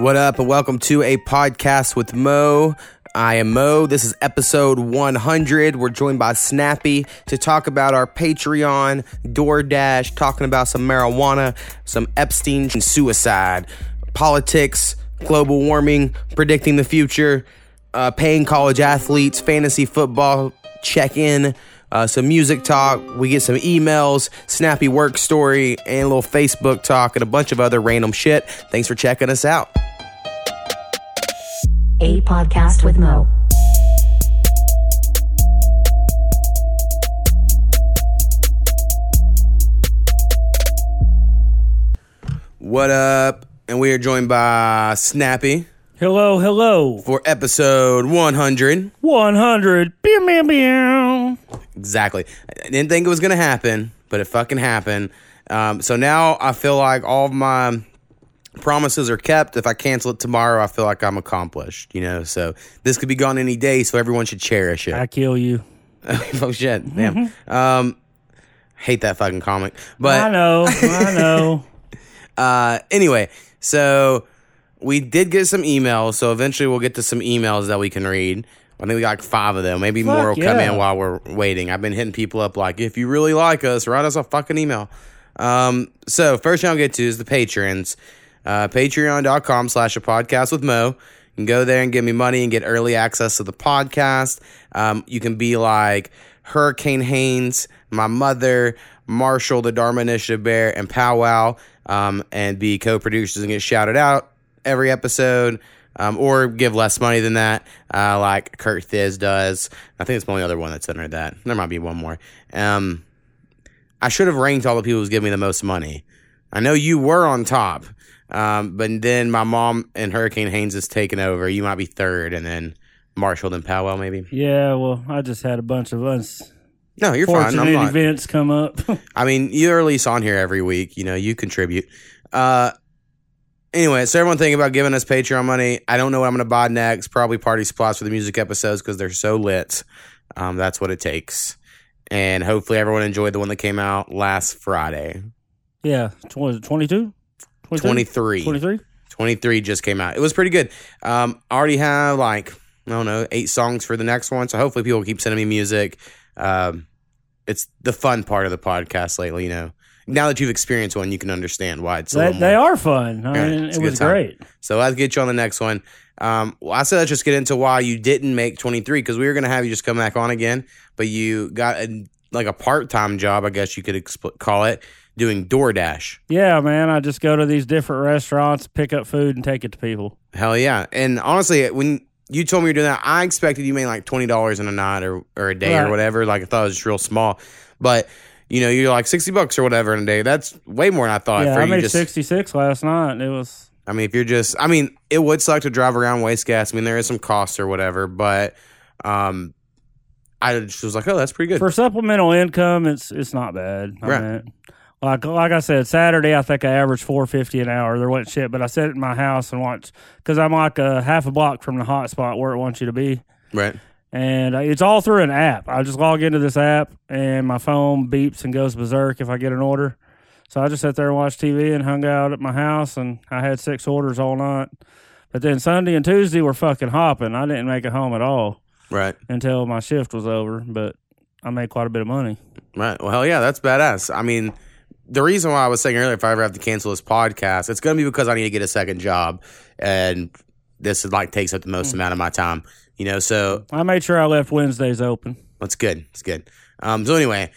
What up, and welcome to a podcast with Mo. I am Mo. This is episode 100. We're joined by Snappy to talk about our Patreon, DoorDash, talking about some marijuana, some Epstein suicide, politics, global warming, predicting the future, uh, paying college athletes, fantasy football, check in, uh, some music talk. We get some emails, snappy work story, and a little Facebook talk, and a bunch of other random shit. Thanks for checking us out. A podcast with Mo. What up? And we are joined by Snappy Hello, hello. for episode 100. 100. Meow, meow, meow. Exactly. I didn't think it was going to happen, but it fucking happened. Um, so now I feel like all of my promises are kept. If I cancel it tomorrow, I feel like I'm accomplished, you know? So this could be gone any day, so everyone should cherish it. I kill you. oh, shit. Damn. Um, hate that fucking comic. But I know, I know. Uh, anyway, so we did get some emails. So eventually we'll get to some emails that we can read. I think we got like five of them. Maybe Fuck more will come in while we're waiting. I've been hitting people up like, if you really like us, write us a fucking email. Um, so first thing I'll get to is the patrons. Uh, Patreon.com slash a podcast with Mo. You can go there and give me money and get early access to the podcast. Um, you can be like Hurricane Haynes, my mother, Marshall, the Dharma Initiative Bear, and Powwow, um, and be co-producers and get shouted out every episode. Um, or give less money than that, uh, like Kurt Thiz does. I think it's the only other one that's under that. There might be one more. Um, I should have ranked all the people who's giving me the most money. I know you were on top, um, but then my mom and Hurricane Haynes is taking over. You might be third, and then Marshall and Powell maybe. Yeah, well, I just had a bunch of unfortunate No, you're fine. I'm not. events come up. I mean, you're at least on here every week. You know, you contribute. Uh, anyway, so everyone thinking about giving us Patreon money. I don't know what I'm going to buy next. Probably party supplies for the music episodes because they're so lit. Um, that's what it takes. And hopefully everyone enjoyed the one that came out last Friday. yeah, tw- 22? 23. 23? 23 just came out. It was pretty good. Um, I already have like, I don't know, eight songs for the next one. So hopefully people keep sending me music. Um, it's the fun part of the podcast lately, you know. Now that you've experienced one, you can understand why it's They, they are fun. I mean, a it was great. So let's get you on the next one. Um, well, I said let's just get into why you didn't make 23 because we were going to have you just come back on again, but you got a, like a part time job, I guess you could exp- call it, doing DoorDash. Yeah, man. I just go to these different restaurants, pick up food, and take it to people. Hell yeah. And honestly, when you told me you were doing that, I expected you made like $20 in a night or, or a day or whatever. Like I thought it was just real small. But, you know, you're like 60 bucks or whatever in a day. That's way more than I thought yeah, I made just 66 last night. It was I mean, if you're just, I mean, it would suck to drive around waste gas. I mean, there is some costs or whatever, but um, I just was like, oh, that's pretty good. for supplemental income. It's it's not bad. I mean, like like I said, Saturday I think I averaged four fifty an hour. There wasn't shit, but I sat in my house and watched because I'm like a half a block from the hot spot where it wants you to be, right. and uh, it's all through an app. I just log into this app and my phone beeps and goes berserk if I get an order. So I just sat there and watched TV and hung out at my house, and I had six orders all night. But then Sunday and Tuesday were fucking hopping. I didn't make it home at all Right. until my shift was over, but I made quite a bit of money. Right. Well, hell yeah, that's badass. I mean, the reason why I was saying earlier, if I ever have to cancel this podcast, it's going to be because I need to get a second job. And this is like takes up the most amount of my time, you know? So I made sure I left Wednesdays open. that's good. It's good. Um, so anyway,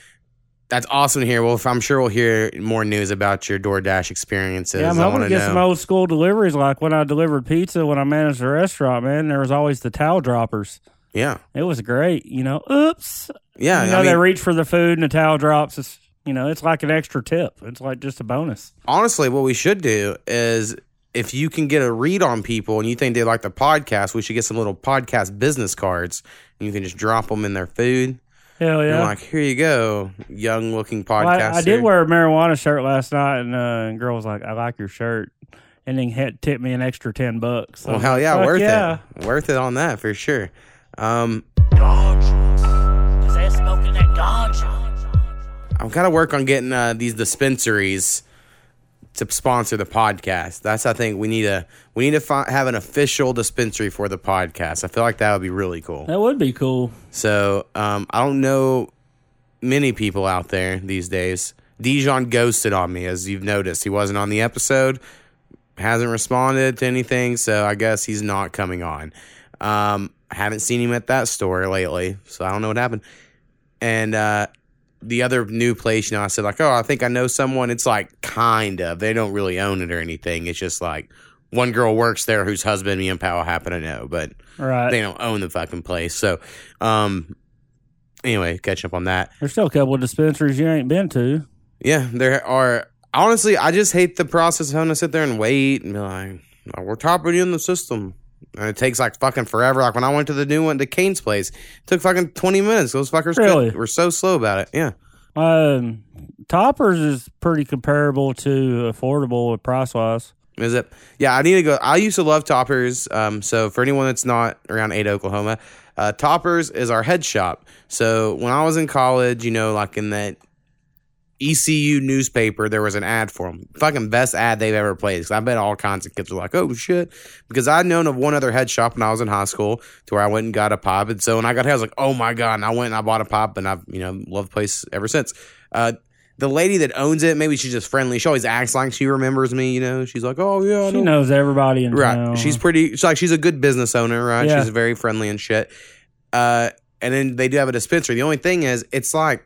that's awesome to hear. Well, I'm sure we'll hear more news about your DoorDash experiences. Yeah, I'm hoping to get know. some old school deliveries like when I delivered pizza when I managed a restaurant, man. There was always the towel droppers. yeah. It was great. You know, oops. Yeah. you know, I they reach for the food and the towel drops. It's, you know, it's like an extra tip. It's like just a bonus. honestly, what we should do is if you can get a read on people and you think they like the podcast, we should get some little podcast business cards and you can just drop them in their food. Hell And yeah. like, here you go, young looking Well. I, I did wear a marijuana shirt last night, and, uh, and girl was like, I like your shirt. And then had tipped me an extra 10 bucks. So Well, hell yeah, worth yeah. it. Worth it on that for sure. Um, I've got to work on getting uh, these dispensaries to sponsor the podcast. That's I think we need a we need to fi- have an official dispensary for the podcast. I feel like that would be really cool. That would be cool. So um, I don't know many people out there these days. Dijon ghosted on me, as you've noticed. He wasn't on the episode, hasn't responded to anything, so I guess he's not coming on. Um, haven't seen him at that store lately, so I don't know what happened. And uh, the other new place, you know, I said like, oh, I think I know someone. It's like kind of. They don't really own it or anything. It's just like one girl works there whose husband me and Powell happen to know, but Right. they don't own the fucking place. So, um, anyway, catch up on that. There's still a couple of dispensaries you ain't been to. Yeah, there are. Honestly, I just hate the process of having to sit there and wait and be like, "Oh, we're topping you in the system. And it takes like fucking forever. Like when I went to the new one to Kane's place, it took fucking 20 minutes. Those fuckers Really? could- were so slow about it. Yeah. Um, Toppers is pretty comparable to affordable price wise. Is it? Yeah, I need to go. I used to love Toppers. Um, so for anyone that's not around Ada, Oklahoma, uh, Toppers is our head shop. So when I was in college, you know, like in that ECU newspaper, there was an ad for them. Fucking best ad they've ever played. 'Cause I bet all kinds of kids were like, "Oh shit!" Because I'd known of one other head shop when I was in high school, to where I went and got a pop. And so when I got here, I was like, "Oh my god!" And I went and I bought a pop, and I've you know loved the place ever since. Uh, the lady that owns it, maybe she's just friendly. She always acts like she remembers me. You know, she's like, "Oh yeah, I She know knows everybody in Right. town. She's pretty. She's like she's a good business owner, right? Yeah. She's very friendly and shit. Uh, and then they do have a dispensary. The only thing is, it's like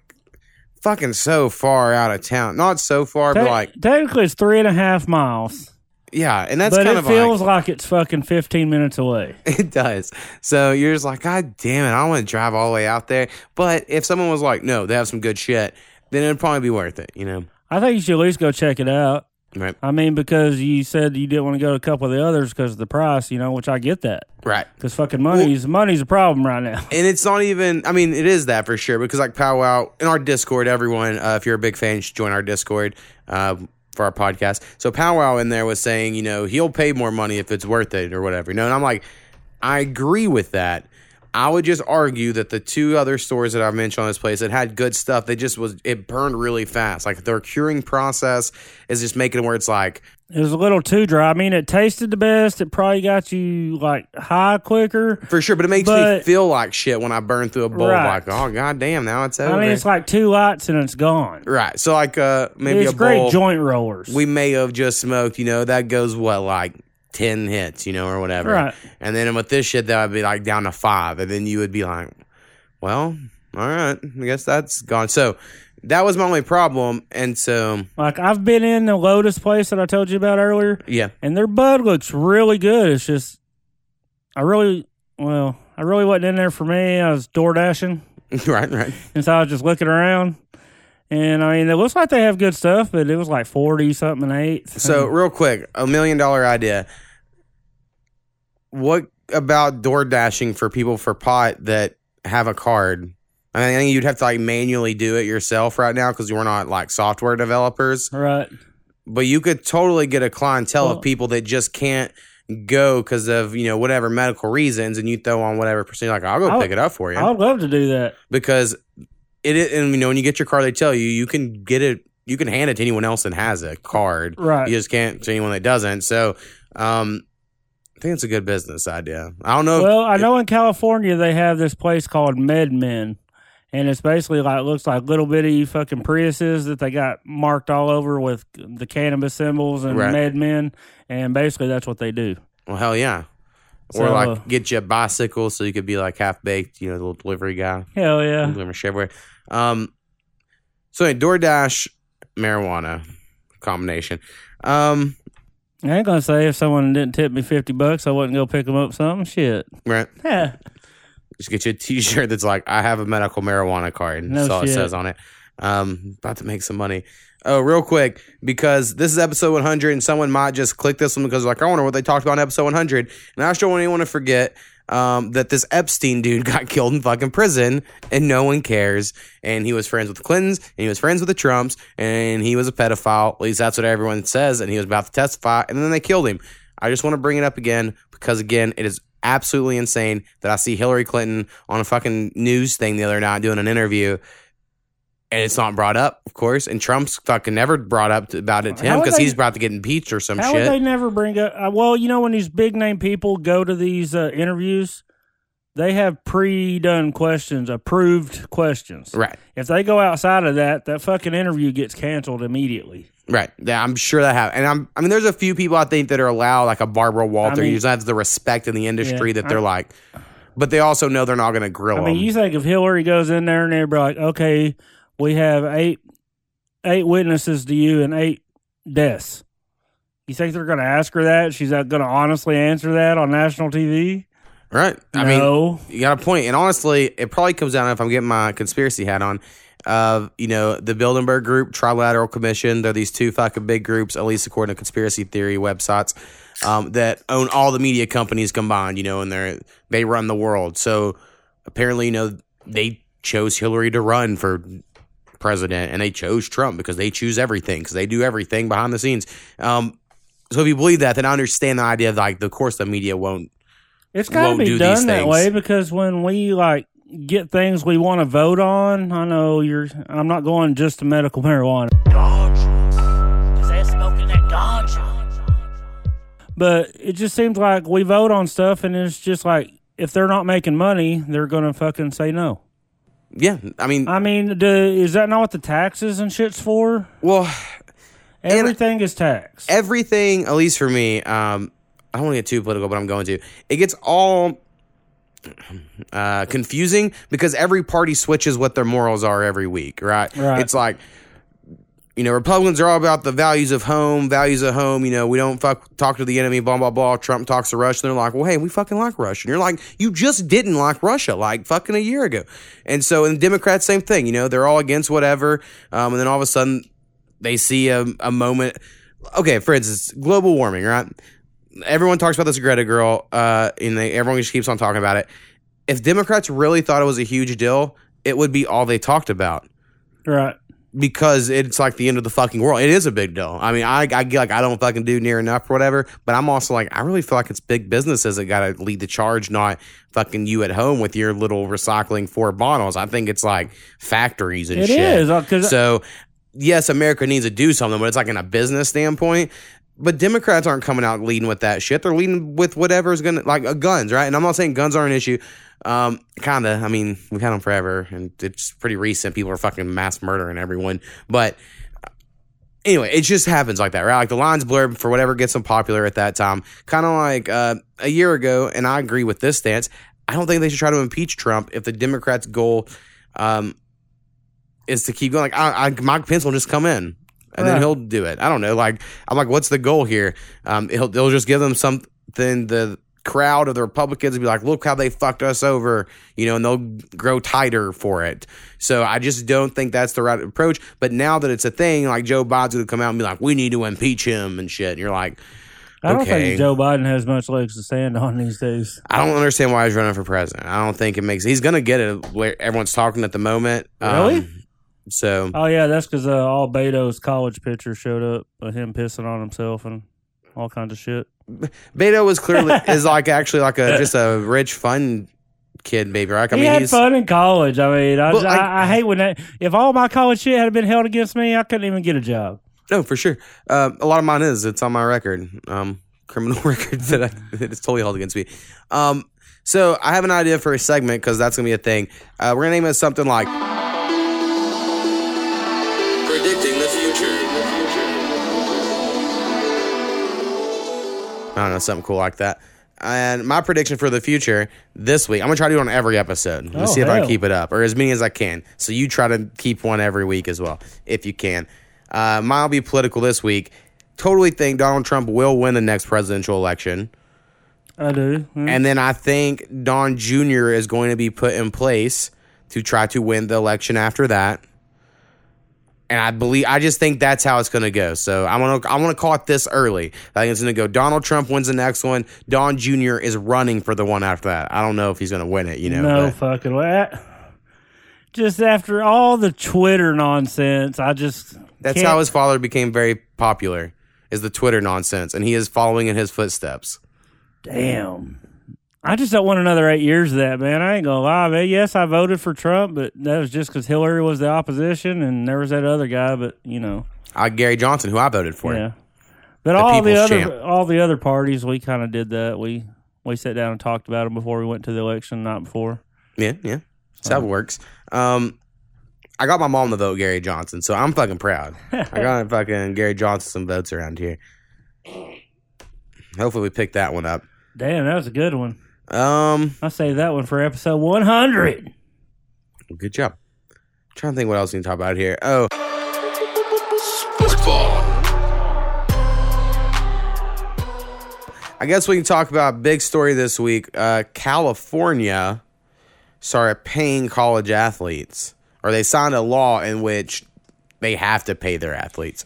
fucking so far out of town. Not so far, Te- but like technically it's three and a half miles, yeah. And that's but kind it of feels like like it's fucking fifteen minutes away. it does. So you're just like, God damn it, I don't want to drive all the way out there. But if someone was like, no, they have some good shit, then it'd probably be worth it. You know, I think you should at least go check it out. right? I mean, because you said you didn't want to go to a couple of the others because of the price, you know, which I get that. Right. Because fucking money's money's a problem right now. And it's not even, I mean, it is that for sure because, like, Powwow in our Discord, everyone, uh, if you're a big fan, you should join our Discord uh, for our podcast. So, Powwow in there was saying, you know, he'll pay more money if it's worth it or whatever. You know, and I'm like, I agree with that. I would just argue that the two other stores that I've mentioned on this place that had good stuff, they just was, it burned really fast. Like, their curing process is just making it where it's like, It was a little too dry. I mean, it tasted the best. It probably got you like high quicker. for sure, but it makes me feel like shit when I burn through a bowl. Right. Like, oh, god damn, now it's over. I mean, it's like two lights and it's gone. right. So, like, uh, maybe it's a great bowl. joint rollers. we may have just smoked, you know, that goes what, like 10 hits, you know, or whatever. Right. And then with this shit, that would be like down to five. And then you would be like, well, all right, I guess that's gone. So that was my only problem. And so, like I've been in the Lotus place that I told you about earlier, yeah, and their bud looks really good. It's just, I really, well, I really wasn't in there for me. I was door dashing, right, right. and so I was just looking around. And I mean, it looks like they have good stuff, but it was like forty something an eighth. So, real quick, a million dollar idea. What about door dashing for people for pot that have a card? I mean, I think you'd have to like manually do it yourself right now because we're not like software developers. right, but you could totally get a clientele Well- of people that just can't go because of you know whatever medical reasons, and you throw on whatever percent. Like I'll go I would- pick it up for you I would love to do that. because it is, and you know when you get your card, they tell you you can get it, you can hand it to anyone else that has a card. Right. You just can't to anyone that doesn't. So, um, I think it's a good business idea. I don't know. if- Well, I know in California they have this place called MedMen, and it's basically like looks like little bitty fucking Priuses that they got marked all over with the cannabis symbols and Right. MedMen, and basically that's what they do. well, hell yeah. So, or uh, like get you a bicycle so you could be like half baked, you know, the little delivery guy. Hell yeah, Deliver everywhere. Um, so anyway, DoorDash marijuana combination. Um, I ain't gonna say if someone didn't tip me fifty bucks, I wouldn't go pick them up something. Shit, right. yeah, Just get you a T-shirt that's like, "I have a medical marijuana card." No that's all it shit. says on it. Um, about to make some money. Oh, real quick, because this is episode 100, and someone might just click this one because like, I wonder what they talked about in episode 100, and I just don't want anyone to forget um, that this Epstein dude got killed in fucking prison, and no one cares. And he was friends with the Clintons, and he was friends with the Trumps, and he was a pedophile. At least that's what everyone says. And he was about to testify, and then they killed him. I just want to bring it up again because again, it is absolutely insane that I see Hillary Clinton on a fucking news thing the other night doing an interview. And it's not brought up, of course. And Trump's fucking never brought up to, about it to How him because he's about to get impeached or some shit How would they never bring up? Uh, well, you know, when these big name people go to these uh, interviews, they have pre-done questions, approved questions. right, If they go outside of that, that fucking interview gets canceled immediately. right. Yeah, I'm sure that have. And I'm, I mean, there's a few people I think that are allowed, like a Barbara Walter, I mean- who has the respect in the industry Yeah, that they're I- like, but they also know they're not going to grill I mean, them. you think if Hillary goes in there and they're like, okay, we have eight eight witnesses to you and eight deaths. You think they're going to ask her that? She's not going to honestly answer that on national TV? right? I mean, no. You got a point. And honestly, it probably comes down if I'm getting my conspiracy hat on. Of you know the Bilderberg Group, Trilateral Commission. They're these two fucking big groups, at least according to conspiracy theory websites, um, that own all the media companies combined. You know, and they they run the world. So apparently, you know, they chose Hillary to run for president, and they chose Trump because they choose everything because they do everything behind the scenes. Um, so if you believe that, then I understand the idea of like, of course, the media won't It's got to won't be do done that way because when we like get things we want to vote on, I know you're. I'm not going just to medical marijuana, Ganja. Is they smoking that ganja? but it just seems like we vote on stuff and it's just like if they're not making money, they're going to fucking say no. Yeah, I mean, I mean, do, is that not what the taxes and shit's for? well, Everything is taxed. everything, at least for me, um, I don't want to get too political, but I'm going to. It gets all uh, confusing because every party switches what their morals are every week, right? Right. It's like, you know, Republicans are all about the values of home, values of home. You know, we don't fuck talk to the enemy, blah blah blah. Trump talks to Russia, and they're like, well, hey, we fucking like Russia. And you're like, you just didn't like Russia like fucking a year ago. And so, in Democrats, same thing. You know, they're all against whatever, um, and then all of a sudden, they see a, a moment. Okay, for instance, global warming, right? Everyone talks about this Greta girl, uh, and they, everyone just keeps on talking about it. If Democrats really thought it was a huge deal, it would be all they talked about right. Because it's like the end of the fucking world. It is a big deal. I mean, I, I get like I don't fucking do near enough or whatever, but I'm also like I really feel like it's big businesses that got to lead the charge, not fucking you at home with your little recycling four bottles. I think it's like factories and It shit. is, uh, so yes, America needs to do something, but it's like in a business standpoint. But Democrats aren't coming out leading with that shit. They're leading with whatever's gonna like uh, guns, right? And I'm not saying guns aren't an issue. Um, kinda. I mean, we've had them forever, and it's pretty recent. People are fucking mass murdering everyone. But uh, anyway, it just happens like that, right? Like the lines blurred for whatever gets them popular at that time. Kind of like uh, a year ago, and I agree with this stance. I don't think they should try to impeach Trump if the Democrats' goal um, is to keep going. Like, I, I, Mike Pence will just come in. And then he'll do it. I don't know. Like I'm like, what's the goal here? Um, he'll they'll just give them something. The crowd of the Republicans will be like, look how they fucked us over, you know, and they'll grow tighter for it. So I just don't think that's the right approach. But now that it's a thing, like Joe Biden's gonna come out and be like, we need to impeach him and shit. And you're like, I don't Okay. think Joe Biden has much legs to stand on these days. I don't understand why he's running for president. I don't think it makes. He's gonna get it where everyone's talking at the moment. Really? Um, so Oh yeah, that's because uh, all Beto's college pictures showed up of him pissing on himself and all kinds of shit. Beto was clearly is like actually like a just a rich fun kid baby, right? I he mean, had he's fun in college. I mean, I, I- I, I hate when that. If all my college shit had been held against me, I couldn't even get a job. no for sure. Uh, a lot of mine is it's on my record, um, criminal record that I, it's totally held against me. Um, so I have an idea for a segment because that's gonna be a thing. Uh, we're gonna name it something like I don't know, something cool like that. And my prediction for the future this week, I'm gonna try to do it on every episode. Let's Oh, see if I can keep it up, or as many as I can. So you try to keep one every week as well, if you can. Uh, mine will be political this week. Totally think Donald Trump will win the next presidential election, I do. Mm. and then I think Don Jr. is going to be put in place to try to win the election after that. And I believe I just think that's how it's going to go. So I want to I want to call it this early. I think it's going to go. Donald Trump wins the next one. Don Jr. is running for the one after that. I don't know if he's going to win it. You know, no but- fucking way. Just after all the Twitter nonsense, I just that's can't- how his father became very popular. Is the Twitter nonsense, and he is following in his footsteps. damn. I just don't want another eight years of that, man. I ain't gonna lie, man. Yes, I voted for Trump, but that was just because Hillary was the opposition, and there was that other guy. But you know, Uh, Gary Johnson, who I voted for. yeah. But all the other champ. all the other parties, we kind of did that. We we sat down and talked about them before we went to the election, not before. Yeah, yeah. How it works. Um, I got my mom to vote Gary Johnson, so I'm fucking proud. I got fucking Gary Johnson some votes around here. Hopefully, we pick that one up. Damn, that was a good one. Um, I saved that one for episode one hundred. good job. trying to think what else we can talk about here. Oh, I guess we can talk about big story this week. Uh, California started paying college athletes, or they signed a law in which they have to pay their athletes.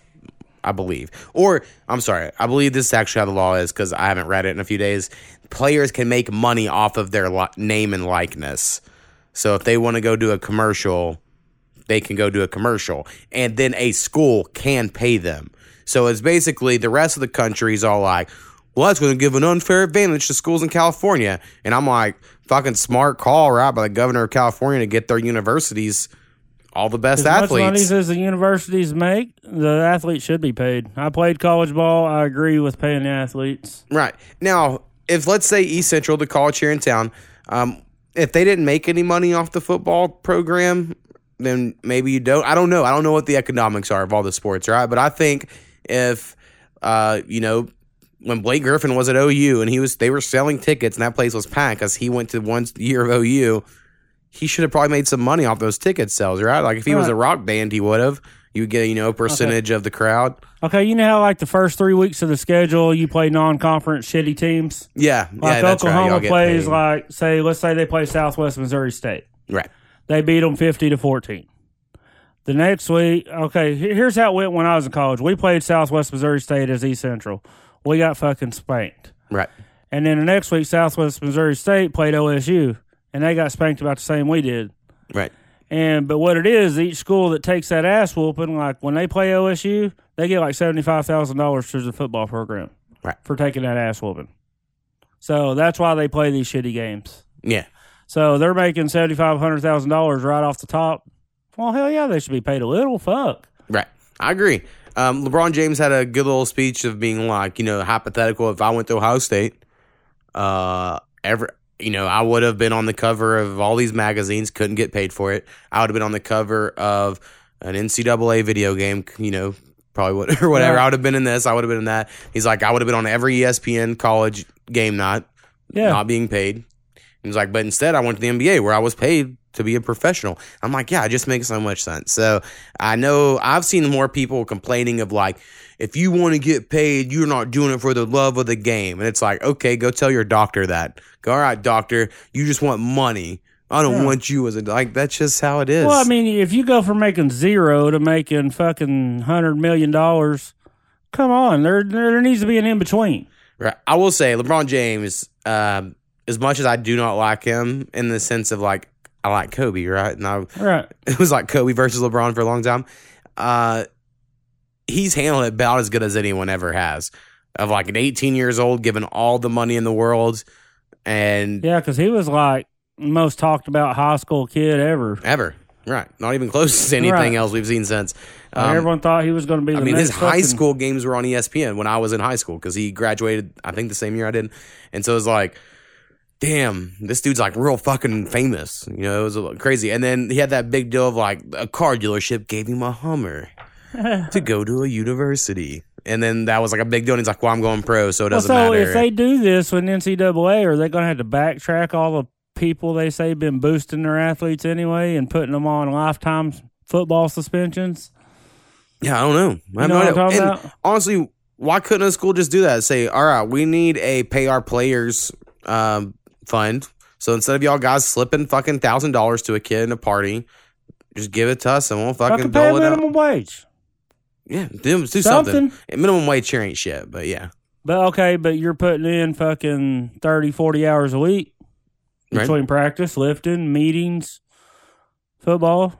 I believe, or I'm sorry, I believe this is actually how the law is because I haven't read it in a few days. Players can make money off of their li- name and likeness. So if they want to go do a commercial, they can go do a commercial, and then a school can pay them. So it's basically the rest of the country is all like, well, that's going to give an unfair advantage to schools in California. And I'm like, fucking smart call, right, by the governor of California to get their universities all the best As much money athletes. as the universities make, the athletes should be paid. I played college ball. I agree with paying the athletes. Right. Now, if let's say East Central, the college here in town, um, if they didn't make any money off the football program, then maybe you don't. I don't know. I don't know what the economics are of all the sports, right? But I think if, uh, you know, when Blake Griffin was at OU and he was, they were selling tickets and that place was packed because he went to one year of OU, he should have probably made some money off those ticket sales, right? Like if he was a rock band, he would have. You get, you know, a percentage of the crowd. Okay, you know how like the first three weeks of the schedule, you play non-conference shitty teams. Yeah. Like yeah, that's right. Oklahoma plays like say, let's say they play Southwest Missouri State. right. They beat them fifty to fourteen. The next week, okay, here's how it went when I was in college. We played Southwest Missouri State as East Central. We got fucking spanked. Right. And then the next week, Southwest Missouri State played OSU, and they got spanked about the same we did. Right. And but what it is, each school that takes that ass whooping, like when they play OSU, they get like seventy five thousand dollars through the football program, Right. for taking that ass whooping. So that's why they play these shitty games. Yeah. So they're making seventy five hundred thousand dollars right off the top. Well, hell yeah, they should be paid a little. Fuck. Right. I agree. Um, LeBron James had a good little speech of being like, you know, hypothetical. If I went to Ohio State, uh, ever, you know, I would have been on the cover of all these magazines. Couldn't get paid for it. I would have been on the cover of an NCAA video game. You know, probably would or whatever. Right. I would have been in this. I would have been in that. He's like, I would have been on every ESPN college game night, Yeah. not being paid. He's like, but instead, I went to the NBA where I was paid to be a professional. I'm like, yeah, it just makes so much sense. So I know I've seen more people complaining of like, if you want to get paid, you're not doing it for the love of the game. And it's like, okay, go tell your doctor that. Go, all right, doctor, you just want money. I don't Yeah. want you as a like. That's just how it is. Well, I mean, if you go from making zero to making fucking hundred million dollars, come on, there there needs to be an in between. Right. I will say LeBron James, um, as much as I do not like him in the sense of like I like Kobe, right? And I Right. it was like Kobe versus LeBron for a long time. Uh, he's handled it about as good as anyone ever has. Of like an 18 years old, given all the money in the world, and Yeah, because he was like most talked about high school kid ever. ever right, not even close to anything Right. else we've seen since. Um, everyone thought he was going to be. The I mean, his high school games were on ESPN when I was in high school because he graduated, I think, the same year I did. And so it was like, damn, this dude's like real fucking famous. You know, it was a crazy. And then he had that big deal of like a car dealership gave him a Hummer to go to a university. And then that was like a big deal. And he's like, well, I'm going pro, so it Well, doesn't so matter. if they do this with NCAA, are they going to have to backtrack all the people they say been boosting their athletes anyway and putting them on lifetime football suspensions? Yeah, I don't know. I have know no what I'm talking And about? honestly, why couldn't a school just do that? Say, all right, we need a pay our players um, fund. So instead of y'all guys slipping fucking thousand dollars to a kid in a party, just give it to us and we'll fucking Fucking pay dole it out. minimum wage. Yeah, do, do something. Something. Minimum wage here ain't shit, but yeah. But okay, but you're putting in fucking 30, 40 hours a week Right. between practice, lifting, meetings, football.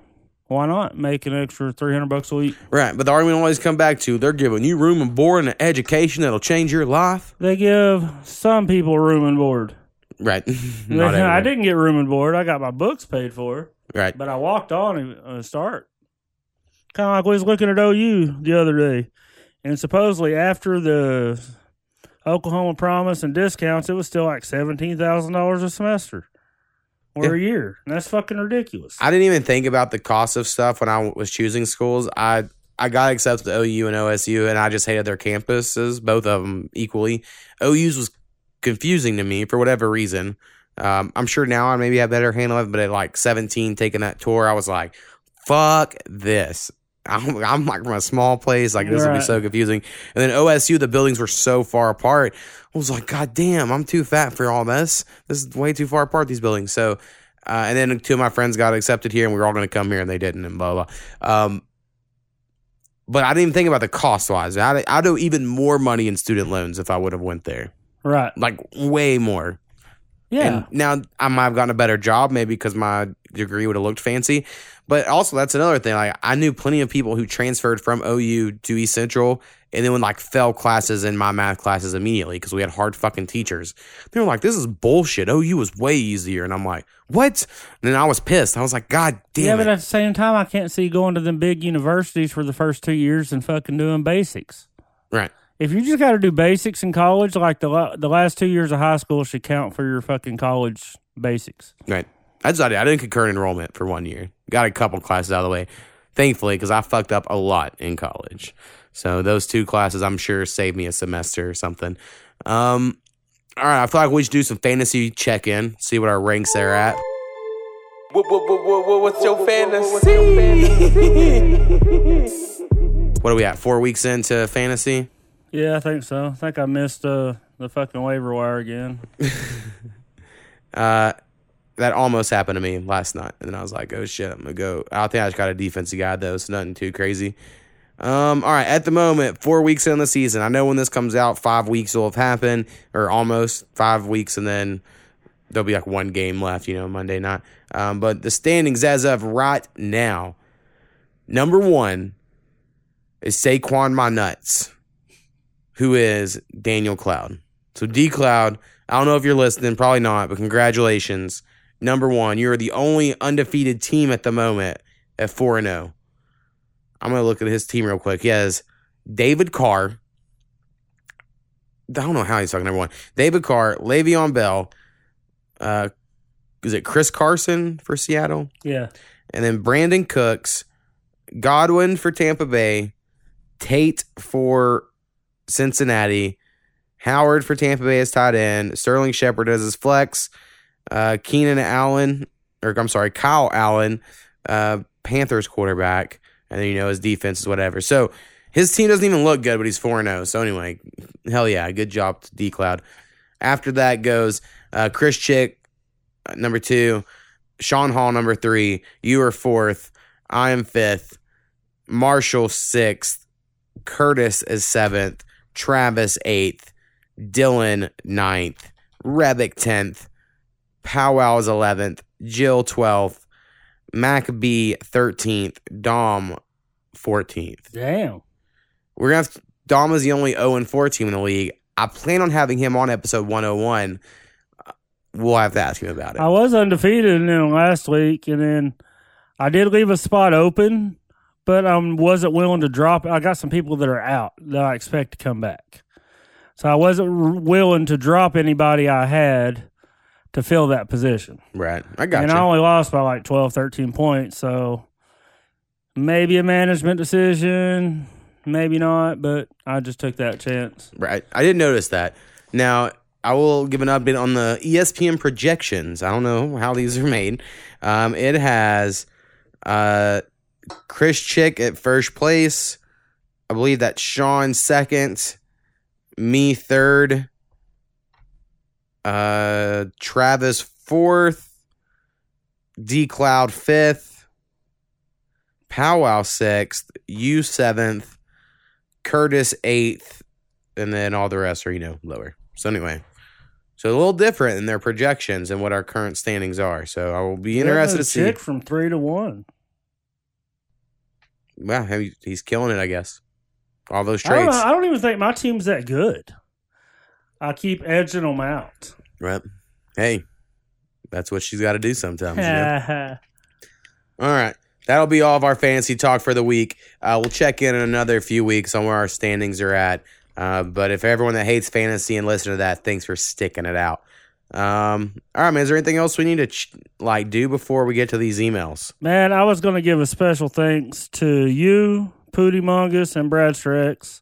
Why not make an extra 300 bucks a week? Right, but the argument always come back to they're giving you room and board and an education that'll change your life. They give some people room and board. Right. I didn't get room and board. I got my books paid for, Right. but I walked on and uh, start. Kind of like we was looking at OU the other day, and supposedly after the Oklahoma promise and discounts, it was still like seventeen thousand dollars a semester or Yeah. a year, and that's fucking ridiculous. I didn't even think about the cost of stuff when I was choosing schools. I I got accepted to OU and OSU, and I just hated their campuses, both of them equally. OU's was confusing to me for whatever reason. Um, I'm sure now I maybe have a better handle of it, but at like 17, taking that tour, I was like, "Fuck this." I'm, I'm like from a small place, like this would be so confusing. And then OSU, the buildings were so far apart. I was like, God damn, I'm too fat for all this. This is way too far apart. These buildings. So, uh, and then two of my friends got accepted here, and we were all going to come here, and they didn't, and blah blah. Um, but I didn't even think about the cost wise. I'd, I'd owe even more money in student loans if I would have went there, right? like way more. Yeah. And now I might have gotten a better job, maybe because my degree would have looked fancy. But also, that's another thing. Like I knew plenty of people who transferred from OU to East Central, and then would like fell classes in my math classes immediately because we had hard fucking teachers. They were like, "This is bullshit. OU was way easier," and I'm like, "What?" And then I was pissed. I was like, "God damn yeah, it!" but at the same time, I can't see going to them big universities for the first two years and fucking doing basics. right? If you just got to do basics in college, like the the last two years of high school should count for your fucking college basics. Right. I decided I didn't concur enrollment for one year. Got a couple classes out of the way, thankfully, because I fucked up a lot in college. So those two classes, I'm sure, saved me a semester or something. Um, all right, I feel like we should do some fantasy check in, see what our ranks are at. What's your fantasy? What are we at? Four weeks into fantasy? Yeah, I think so. I think I missed uh, the fucking waiver wire again. Uh, that almost happened to me last night, and then I was like, "Oh shit, I'm gonna go." I think I just got a defensive guy though, so nothing too crazy. Um, all right, at the moment, four weeks in the season. I know when this comes out, five weeks will have happened, or almost five weeks, and then there'll be like one game left, you know, Monday night. Um, but the standings as of right now, number one is Saquon my nuts, who is Daniel Cloud. So D Cloud, I don't know if you're listening, probably not, but congratulations. Number one, you're the only undefeated team at the moment at 4 and 0. I'm going to look at his team real quick. He has David Carr. I don't know how he's talking number one. David Carr, Le'Veon Bell, uh, is it Chris Carson for Seattle? Yeah. And then Brandin Cooks, Godwin for Tampa Bay, Tate for Cincinnati, Howard for Tampa Bay as tight end, Sterling Shepard as his flex, uh, Keenan Allen, or I'm sorry, Kyle Allen, uh, Panthers quarterback, and then you know his defense is whatever. So his team doesn't even look good, but he's 4 0. So anyway, hell yeah, good job to D Cloud. After that goes uh, Chris Chick, uh, number two, Sean Hall, number three. You are fourth. I am fifth. Marshall, sixth. Curtis is seventh. Travis, eighth. Dylan, ninth. Rebick, tenth. Powwow is 11th. Jill, 12th. Mac B, 13th. Dom, 14th. Damn. We're going to have Dom is the only 0 and 4 team in the league. I plan on having him on episode 101. Uh, We'll have to ask him about it. I was undefeated in last week, and then I did leave a spot open, but I wasn't willing to drop. I got some people that are out that I expect to come back, so I wasn't willing to drop anybody I had to fill that position. Right. I got and you. I only lost by like 12, 13 points, so maybe a management decision, maybe not, but I just took that chance. Right. I didn't notice that. Now, I will give an update on the ESPN projections. I don't know how these are made. Um, it has uh, Chris Chick at first place. I believe that's Sean second, me third, uh, Travis fourth, D Cloud fifth, Powwow sixth, you seventh, Curtis eighth, and then all the rest are, you know, lower. So anyway, so a little different in their projections and what our current standings are. So I will be interested to see. From three to one. Wow, he's killing it, I guess. All those I don't, I don't even think my team's that good. I keep edging them out. right? Hey, that's what she's got to do sometimes. you know? Yeah. All right. That'll be all of our fantasy talk for the week. Uh, we'll check in in another few weeks on where our standings are at. Uh, but if everyone that hates fantasy and listen to that, thanks for sticking it out. Um, all right, man. Is there anything else we need to ch- like do before we get to these emails? Man, I was going to give a special thanks to you, Pooty Mungus, and Brad Strex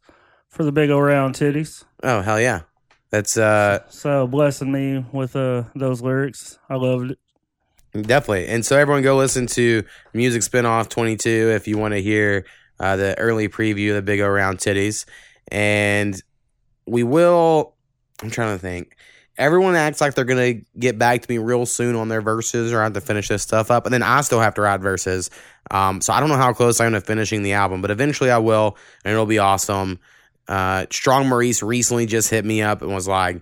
for the big old round titties. Oh hell yeah, that's uh So blessing me with uh, those lyrics. I loved it. Definitely. And so everyone go listen to Music Spinoff 22 if you want to hear uh, the early preview of the Big O Round Titties. And we will, I'm trying to think. Everyone acts like they're going to get back to me real soon on their verses or I have to finish this stuff up. And then I still have to write verses. Um, so I don't know how close I am to finishing the album, but eventually I will, and it'll be awesome. Uh, Strong Maurice recently just hit me up and was like,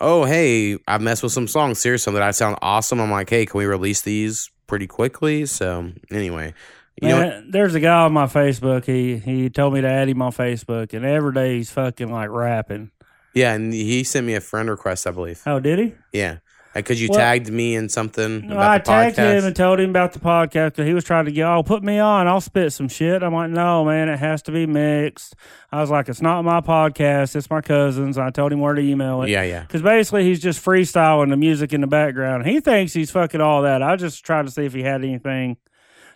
oh hey I've messed with some songs seriously that i sound awesome i'm like hey can we release these pretty quickly so anyway you know there's a guy on my Facebook. He he told me to add him on Facebook, and every day he's fucking like rapping. yeah and he sent me a friend request i believe Oh, did he? yeah because you Well- tagged me in something I tagged podcast him and told him about the podcast because he was trying to get, oh, put me on. I'll spit some shit. I'm like, no, man, it has to be mixed. I was like, it's not my podcast. It's my cousin's. I told him where to email it. yeah yeah Because basically, he's just freestyling the music in the background. He thinks he's fucking all that. I just tried to see if he had anything.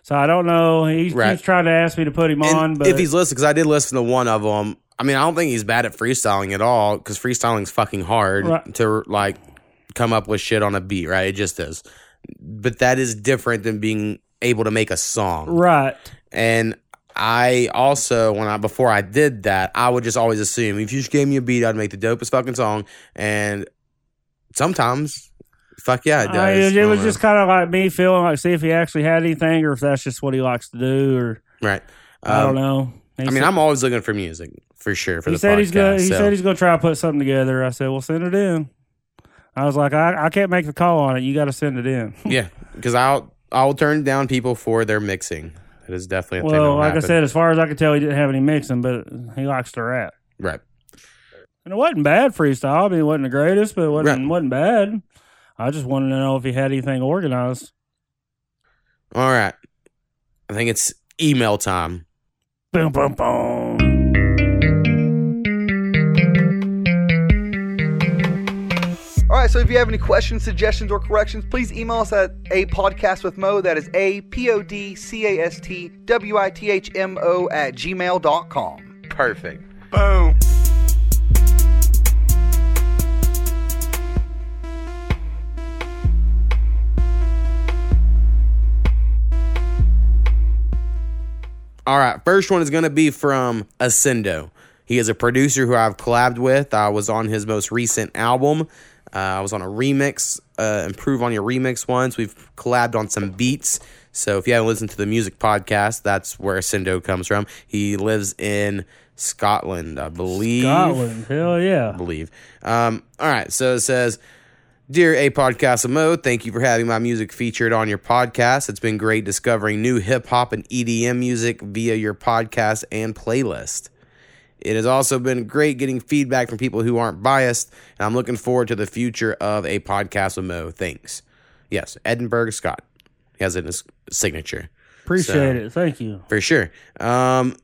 So I don't know. He's, Right. keeps trying to ask me to put him And on, but if he's listening because i did listen to one of them i mean i don't think he's bad at freestyling at all because freestyling's fucking hard Right. to like come up with shit on a beat right it just is but that is different than being able to make a song right. And I also, when I before I did that, I would just always assume if you just gave me a beat, I'd make the dopest fucking song. And sometimes, fuck yeah, it does. I- it, it was know. just kind of like me feeling like, see if he actually had anything or if that's just what he likes to do or right. I don't Um, know. He I mean, said- I'm always looking for music for sure for he the said podcast. he's gonna. He so- said he's gonna try to put something together. I said, "Well, send it in." I was like, "I, I can't make the call on it. You got to send it in." yeah, because I'll I'll turn down people for their mixing. It is definitely a thing. well, that'll like I said, as far as I could tell, he didn't have any mixing, but he likes to rap, right. and it wasn't bad freestyle. I mean, it wasn't the greatest, but it wasn't Right. wasn't bad. I just wanted to know if he had anything organized. All right. I think it's email time. Boom, boom, boom. So if you have any questions, suggestions, or corrections, please email us at a podcast with Mo. That is a p o d c a s t w i t h m o at gmail.com. Perfect. Boom. All right, first one is going to be from Ascendo. He is a producer who I've collabed with. I was on his most recent album. Uh, I was on a remix, uh, Improve on Your Remix once. We've collabed on some beats. So if you haven't listened to the music podcast, that's where Ascendo comes from. He lives in Scotland, I believe. Scotland, hell I yeah. believe. Um, all right, so it says, Dear A Podcast of Mo, thank you for having my music featured on your podcast. It's been great discovering new hip hop and EDM music via your podcast and playlist. It has also been great getting feedback from people who aren't biased, and I'm looking forward to the future of A Podcast of Mo. Thanks. Yes, Edinburgh Scott. He has it in his signature Appreciate So- it. Thank you. for sure. Um,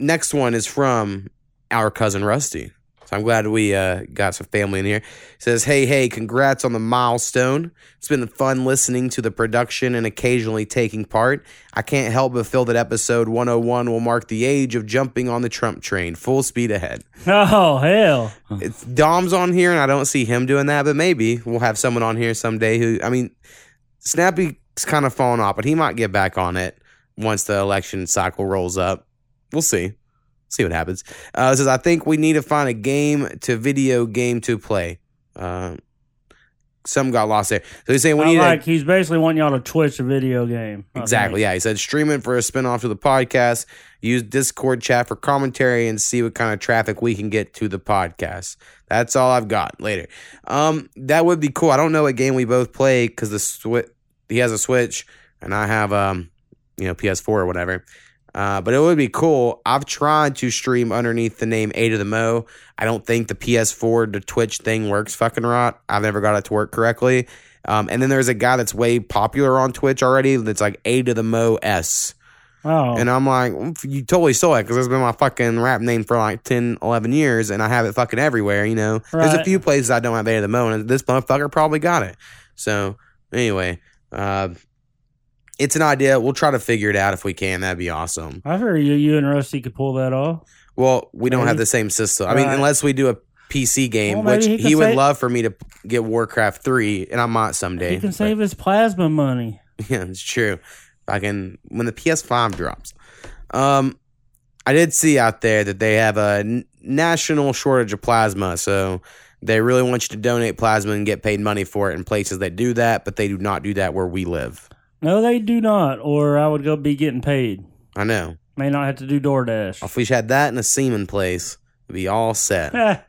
next one is from our cousin Rusty. So I'm glad we uh, got some family in here. says, "Hey, hey, congrats on the milestone. It's been fun listening to the production and occasionally taking part. I can't help but feel that episode 101 will mark the age of jumping on the Trump train, full speed ahead. Oh hell. It's Dom's on here, and I don't see him doing that, but maybe we'll have someone on here someday who, I mean, Snappy's kind of fallen off, but he might get back on it once the election cycle rolls up. We'll see. See what happens. Uh, says, I think we need to find a game to video game to play. Uh, some got lost there. So he's saying we need like a, he's basically wanting y'all to Twitch a video game. I exactly. think. Yeah, he said stream it for a spinoff to the podcast. Use Discord chat for commentary and see what kind of traffic we can get to the podcast. That's all I've got. Later. Um, that would be cool. I don't know what game we both play because the switch he has a Switch and I have um, you know, PS4 or whatever. Uh, but it would be cool. I've tried to stream underneath the name A to the Mo. I don't think the PS4 to Twitch thing works fucking right. I've never got it to work correctly. Um, and then there's a guy that's way popular on Twitch already that's like A to the Mo S. Oh, And I'm like, "Mm, you totally saw it because it's been my fucking rap name for like 10, 11 years and I have it fucking everywhere, you know? There's a few places I don't have A to the Mo and this motherfucker probably got it. So, anyway, uh, it's an idea. We'll try to figure it out if we can. That'd be awesome. I heard you, you and Rusty could pull that off. Well, we don't Maybe. have the same system. I mean, Right. unless we do a PC game, Well, which he he, would say- love for me to get Warcraft 3, and I might someday. He can but- save his plasma money. Yeah, it's true. I can, when the PS5 drops. Um, I did see out there that they have a national shortage of plasma, so they really want you to donate plasma and get paid money for it in places that do that, but they do not do that where we live. No, they do not, or I would go be getting paid. I know. May not have to do DoorDash. If we had that in a semen place, it'd be all set.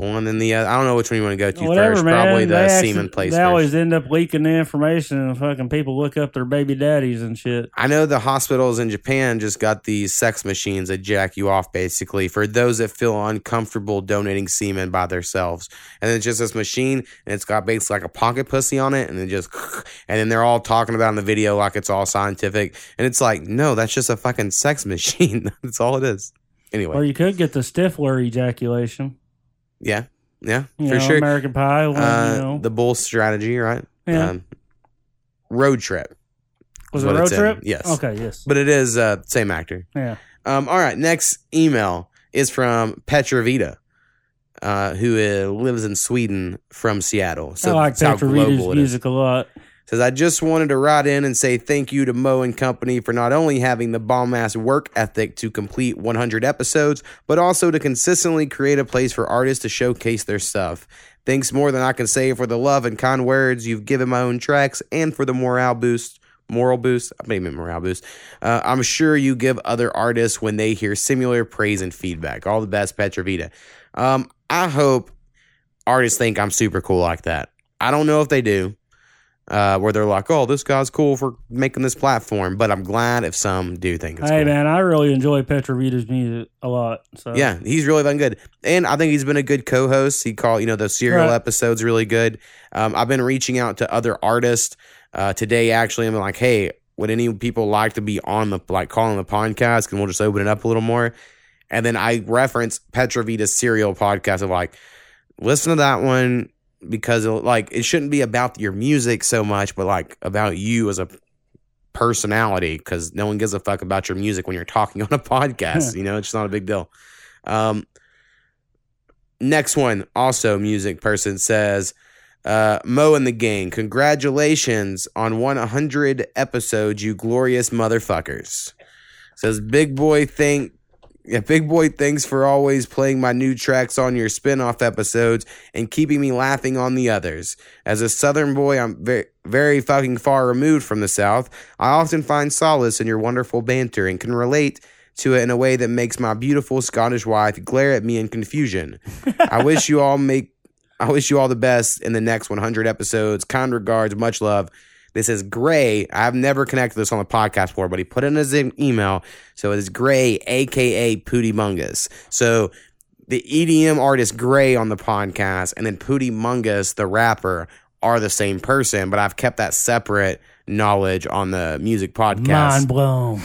One and the other. I don't know which one you want to go to whatever, first. man. Probably the they semen place They first. always end up leaking the information, and fucking people look up their baby daddies and shit. I know the hospitals in Japan just got these sex machines that jack you off basically for those that feel uncomfortable donating semen by themselves. And it's just this machine and it's got basically like a pocket pussy on it and it just and then they're all talking about in the video like it's all scientific. And it's like, no, that's just a fucking sex machine. that's all it is. Anyway. Or you could get the Stifler ejaculation. Yeah. Yeah. You for know, sure. American Pie. One, uh, you know. the bull strategy, right? Yeah. Um, road trip. was it road it's in. trip? Yes. Okay. Yes. But it is uh same actor. yeah. Um, all right, next email is from Petra Vita, uh, who uh, lives in Sweden from Seattle. So I like that's how Petra global Rita's music a lot. Says I just wanted to write in and say thank you to Mo and Company for not only having the bomb ass work ethic to complete 100 episodes, but also to consistently create a place for artists to showcase their stuff. Thanks more than I can say for the love and kind words you've given my own tracks and for the morale boost. Moral boost. I maybe morale boost. Uh, I'm sure you give other artists when they hear similar praise and feedback. All the best, Petrovita. Um, I hope artists think I'm super cool like that. I don't know if they do uh, where they're like, "Oh, this guy's cool for making this platform," but I'm glad if some do think it's Hey cool. man, I really enjoy Petra Vita's music a lot. So Yeah, he's really been good, and I think he's been a good co-host. He called, you know, the serial Right. episodes really good. Um, I've been reaching out to other artists uh, today. Actually, I'm like, "Hey, would any people like to be on the like calling the podcast? And we'll just open it up a little more." And then I reference Petra Vita's serial podcast of like, listen to that one because like it shouldn't be about your music so much, but like about you as a personality because no one gives a fuck about your music when you're talking on a podcast. you know, it's just not a big deal. Um, next one, also music person says, uh, Mo and the gang, congratulations on 100 episodes, you glorious motherfuckers. Says big boy thank yeah, big boy thanks for always playing my new tracks on your spin-off episodes and keeping me laughing on the others. As a southern boy, I'm very very fucking far removed from the south. I often find solace in your wonderful banter and can relate to it in a way that makes my beautiful Scottish wife glare at me in confusion. I wish you all make I wish you all the best in the next 100 episodes. Kind regards, much love. This is Gray. I've never connected this on the podcast before, but he put in his email. So it's Gray, aka Pooty Mungus. So the EDM artist Gray on the podcast and then Pooty Mungus, the rapper, are the same person, but I've kept that separate knowledge on the music podcast. mind blown.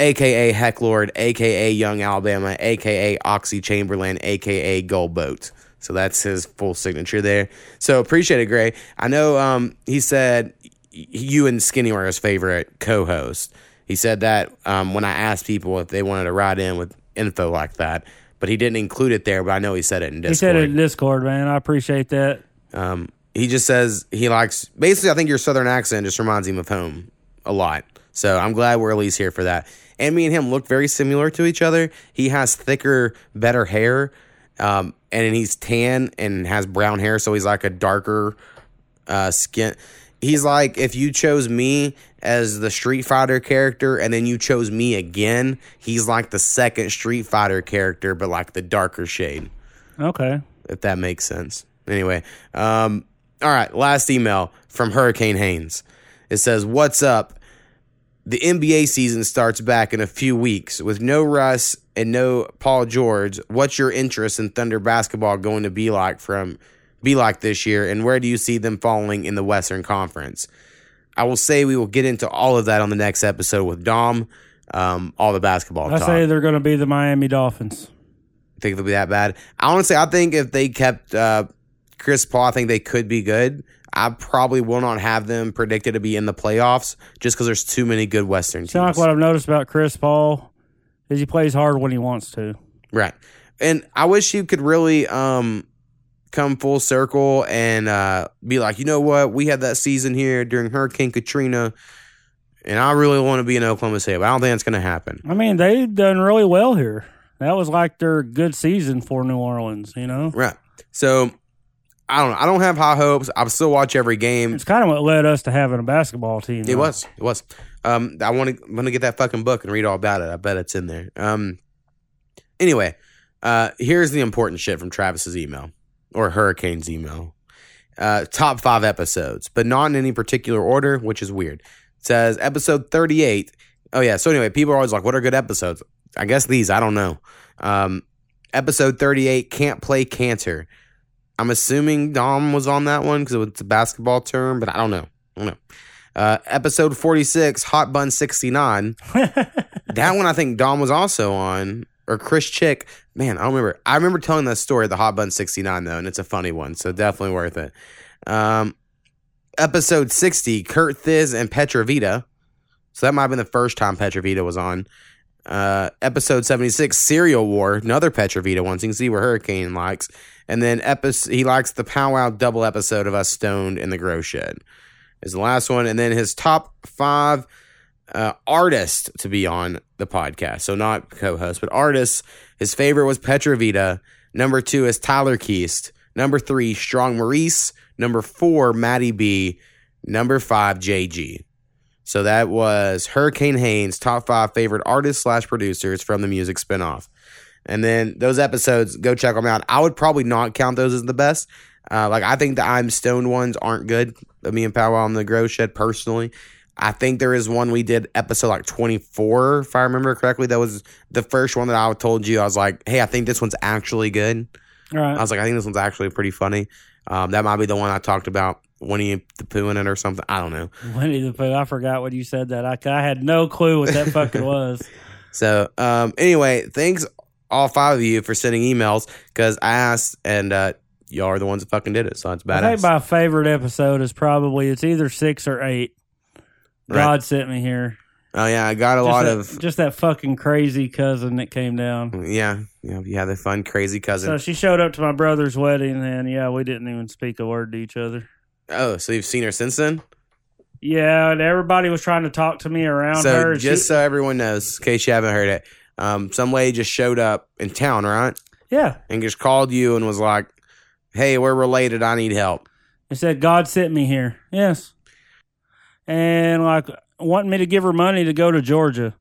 Aka Hecklord, aka Young Alabama, aka Oxy Chamberlain, aka Goldboat. So that's his full signature there. So appreciate it, Gray. I know um, he said you and Skinny were his favorite co-host. He said that um, when I asked people if they wanted to ride in with info like that, but he didn't include it there. But I know he said it in Discord. He said it in Discord, man. I appreciate that. Um, he just says he likes basically. I think your southern accent just reminds him of home a lot. So I'm glad we're at least here for that. And me and him look very similar to each other. He has thicker, better hair, um, and he's tan and has brown hair, so he's like a darker uh, skin. He's like if you chose me as the Street Fighter character and then you chose me again, he's like the second Street Fighter character, but like the darker shade Okay. if that makes sense. Anyway, um, all right, last email from Hurricane Haynes. It says, "What's up? The NBA season starts back in a few weeks with no Russ and no Paul George. What's your interest in Thunder basketball going to be like from be like this year, and where do you see them falling in the Western Conference?" I will say we will get into all of that on the next episode with Dom. Um, all the basketball I talk. say they're going to be the Miami Dolphins. think they'll be that bad. I honestly, I think if they kept uh, Chris Paul, I think they could be good. I probably will not have them predicted to be in the playoffs just because there's too many good Western Sound like what I've noticed about Chris Paul is he plays hard when he wants to. Right. And I wish you could really um, come full circle and uh, be like, you know what? We had that season here during Hurricane Katrina, and I really want to be in Oklahoma City, but I don't think it's going to happen. I mean, they've done really well here. That was like their good season for New Orleans, you know? Right. So I don't know. I don't have high hopes. I'll still watch every game. It's kind of what led us to having a basketball team. It was. It was. Um, I want to. I'm gonna get that fucking book and read all about it. I bet it's in there. Um. Anyway, uh, here's the important shit from Travis's email or Hurricane's email. Uh, top five episodes, but not in any particular order, which is weird. It says episode 38. Oh yeah. So anyway, people are always like, "What are good episodes?" I guess these. I don't know. Um, episode 38. Can't play cancer. I'm assuming Dom was on that one because it's a basketball term, but I don't know. I don't know. Uh, episode 46, Hot Bun 69. that one I think Dom was also on, or Chris Chick. Man, I don't remember. I remember telling that story at the Hot Bun 69, though, and it's a funny one, so definitely worth it. Um, episode 60, Kurt Thiz and Petrovita. So that might have been the first time Petrovita was on. Uh, episode 76, Serial War, another Petrovita one, so you can see where Hurricane likes. And then episode, he likes the powwow double episode of us stoned in the grow shed is the last one. And then his top five uh, artists to be on the podcast. So not co-host, but artists. His favorite was Petra Vita. Number two is Tyler Keast. Number three, Strong Maurice. Number four, Maddie B. Number five, JG. So that was Hurricane Haynes' top five favorite artists slash producers from the music spinoff. And then those episodes, go check them out. I would probably not count those as the best. Uh, like I think the I'm stoned ones aren't good. Me and Powwow on the Grow Shed personally. I think there is one we did episode like 24, if I remember correctly. That was the first one that I told you. I was like, hey, I think this one's actually good. All right. I was like, I think this one's actually pretty funny. Um, that might be the one I talked about Winnie the Pooh in it or something. I don't know. Winnie the Pooh. I forgot what you said that. I, I had no clue what that fucking was. So um, anyway, thanks all five of you for sending emails because I asked and uh, y'all are the ones that fucking did it. So it's I think my favorite episode is probably it's either six or eight. Right. God sent me here. oh yeah, I got a Just lot that, of just that fucking crazy cousin that came down. yeah, yeah. You had the fun, crazy cousin. So she showed up to my brother's wedding, and yeah, we didn't even speak a word to each other. oh, so you've seen her since then? Yeah, and everybody was trying to talk to me around So her. just she- so everyone knows, in case you haven't heard it, um, some lady just showed up in town, right? yeah, And just called you and was like, "Hey, we're related. I need help." It said God sent me here. Yes. And like wanting me to give her money to go to Georgia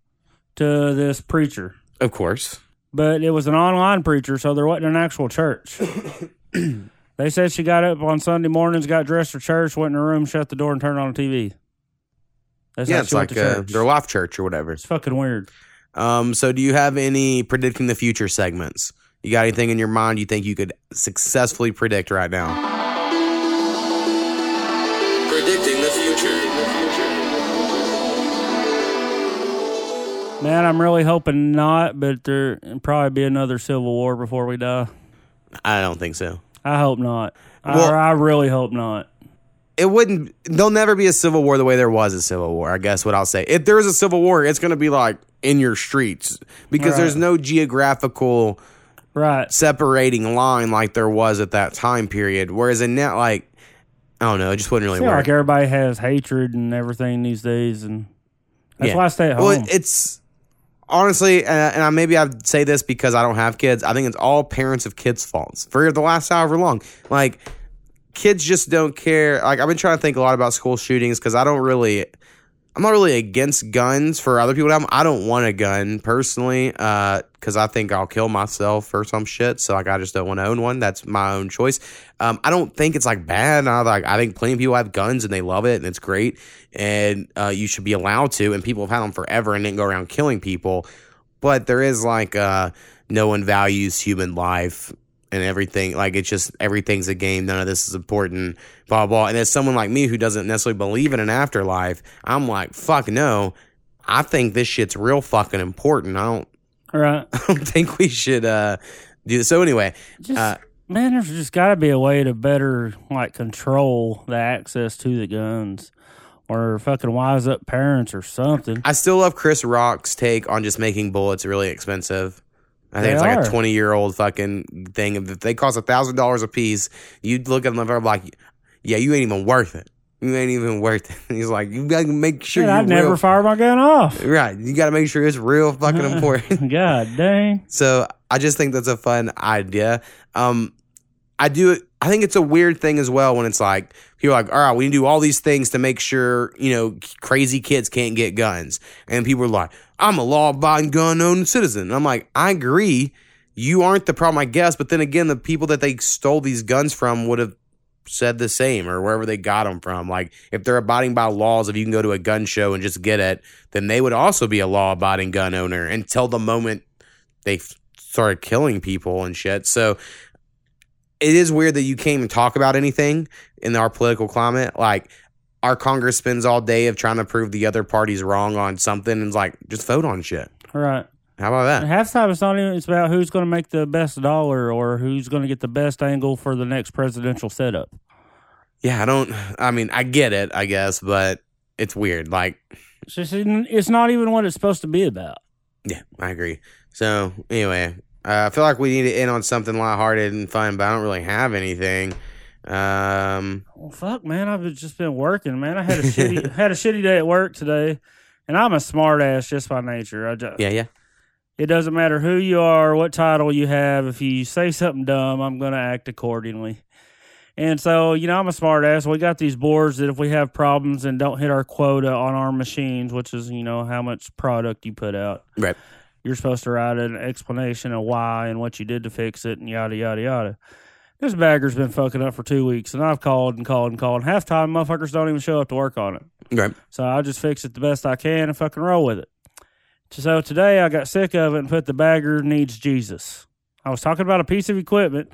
to this preacher. Of course. But it was an online preacher, so there wasn't an actual church. they said she got up on Sunday mornings, got dressed for church, went in her room, shut the door, and turned on the TV. That's yeah, it's like uh, their life church or whatever. It's fucking weird. Um, so do you have any predicting the future segments? You got anything in your mind you think you could successfully predict right now? Predicting the future. Man, I'm really hoping not, but there probably be another civil war before we die. I don't think so. I hope not. Well- I, I really hope not. It wouldn't. There'll never be a civil war the way there was a civil war. I guess what I'll say. If there is a civil war, it's going to be like in your streets because Right. there's no geographical Right. separating line like there was at that time period. Whereas in that, like, I don't know, it just wouldn't really work. like everybody has hatred and everything these days, and that's Yeah. why I stay at home. Well, it's honestly, uh, and I, maybe I'd say this because I don't have kids. I think it's all parents of kids' faults for the last however long. Like, kids just don't care. Like, I've been trying to think a lot about school shootings because I don't really I'm not really against guns for other people to have 'em. I don't want a gun personally, uh, because I think I'll kill myself or some shit. So like, I just don't want to own one. That's my own choice. Um, I don't think it's like bad. I like, I think plenty of people have guns and they love it and it's great, and uh, you should be allowed to. And people have had them forever and didn't go around killing people. But there is like, uh, no one values human life and everything. Like it's just everything's a game. None of this is important. Blah blah. And as someone like me who doesn't necessarily believe in an afterlife, I'm like, fuck no. I think this shit's real fucking important. I don't. Right. I don't think we should uh do this. So anyway, Just Uh, man, there's just got to be a way to better like control the access to the guns, or fucking wise up parents or something. I still love Chris Rock's take on just making bullets really expensive. I think They it's like are. a twenty year old fucking thing. If they cost a thousand dollars a piece, you'd look at them and like, yeah, you ain't even worth it. You ain't even worth it. And He's like, you gotta make sure you're I'd never fire my gun off. Right. You got to make sure it's real fucking important. God dang. so I just think that's a fun idea. Um, I do. I think it's a weird thing as well when it's like people are like, all right, we need to do all these things to make sure you know crazy kids can't get guns, and people are like, I'm a law-abiding gun-owning citizen. And I'm like, I agree. You aren't the problem, I guess. But then again, the people that they stole these guns from would have said the same or wherever they got them from. Like if they're abiding by laws, if you can go to a gun show and just get it, then they would also be a law abiding gun owner until the moment they started killing people and shit. So it is weird that you can't even talk about anything in our political climate. Like our Congress spends all day of trying to prove the other party's wrong on something and it's like just vote on shit. Right. How about that? And half the time it's not even it's about who's going to make the best dollar or who's going to get the best angle for the next presidential setup. Yeah, I don't I mean, I get it, I guess, but it's weird. Like It's just it's not even what it's supposed to be about. Yeah, I agree. So anyway, uh, I feel like we need to end on something lighthearted and fun, but I don't really have anything. Um, Well, fuck, man, I've just been working, man. I had a shitty had a shitty day at work today, and I'm a smart ass just by nature. I just, yeah, yeah, It doesn't matter who you are, what title you have. If you say something dumb, I'm going to act accordingly. And so, you know, I'm a smart ass. We got these boards that if we have problems and don't hit our quota on our machines, which is, you know, how much product you put out, right. you're supposed to write an explanation of why and what you did to fix it and yada, yada, yada. This bagger's been fucking up for two weeks, and I've called and called and called. And half time, motherfuckers don't even show up to work on it. Right. So I just fix it the best I can and fucking roll with it. So today I got sick of it and put the bagger needs Jesus. I was talking about a piece of equipment,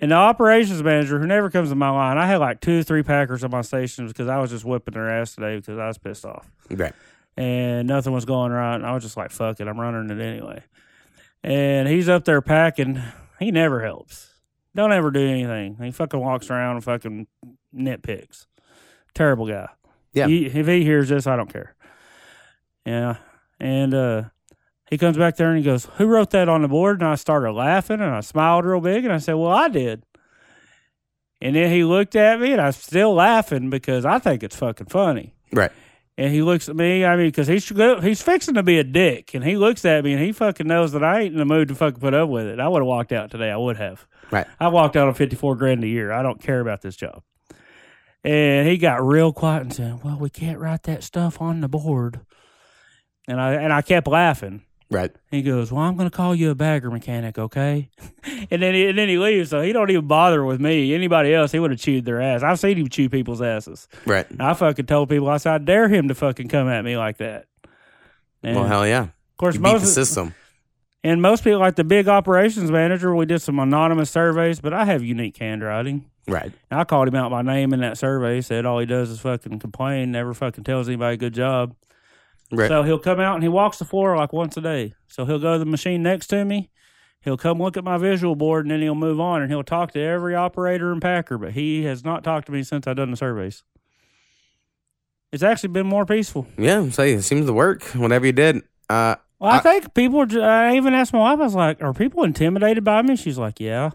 and the operations manager, who never comes to my line, I had like two, three packers on my stations because I was just whipping their ass today because I was pissed off Right. and nothing was going right. And I was just like, fuck it, I'm running it anyway. And he's up there packing. He never helps. Don't ever do anything. He fucking walks around and fucking nitpicks. Terrible guy. Yeah. He, if he hears this, I don't care. Yeah. And uh, he comes back there and he goes, Who wrote that on the board? And I started laughing and I smiled real big and I said, Well, I did. And then he looked at me and I'm still laughing because I think it's fucking funny. Right. And he looks at me, I mean, because he's he's fixing to be a dick, and he looks at me, and he fucking knows that I ain't in the mood to fucking put up with it. I would have walked out today. I would have. Right. I walked out on fifty four grand a year. I don't care about this job. And he got real quiet and said, "Well, we can't write that stuff on the board." And I and I kept laughing. Right. He goes, "Well, I'm going to call you a bagger mechanic, okay?" and then he, and then he leaves. So he don't even bother with me. Anybody else, he would have chewed their ass. I've seen him chew people's asses. Right. I fucking told people I said I dare him to fucking come at me like that. And Well, hell yeah. of course, You beat the system. and most people like the big operations manager. We did some anonymous surveys, but I have unique handwriting. Right. I called him out by name in that survey. Said all he does is fucking complain. Never fucking tells anybody a good job. Right. So he'll come out and he walks the floor like once a day. So he'll go to the machine next to me. He'll come look at my visual board and then he'll move on and he'll talk to every operator and packer. But he has not talked to me since I've done the surveys. It's actually been more peaceful. yeah. Say it seems to work. Whatever you did. Uh, Well, I, I- think people. are I even asked my wife. I was like, "Are people intimidated by me?" She's like, "Yeah."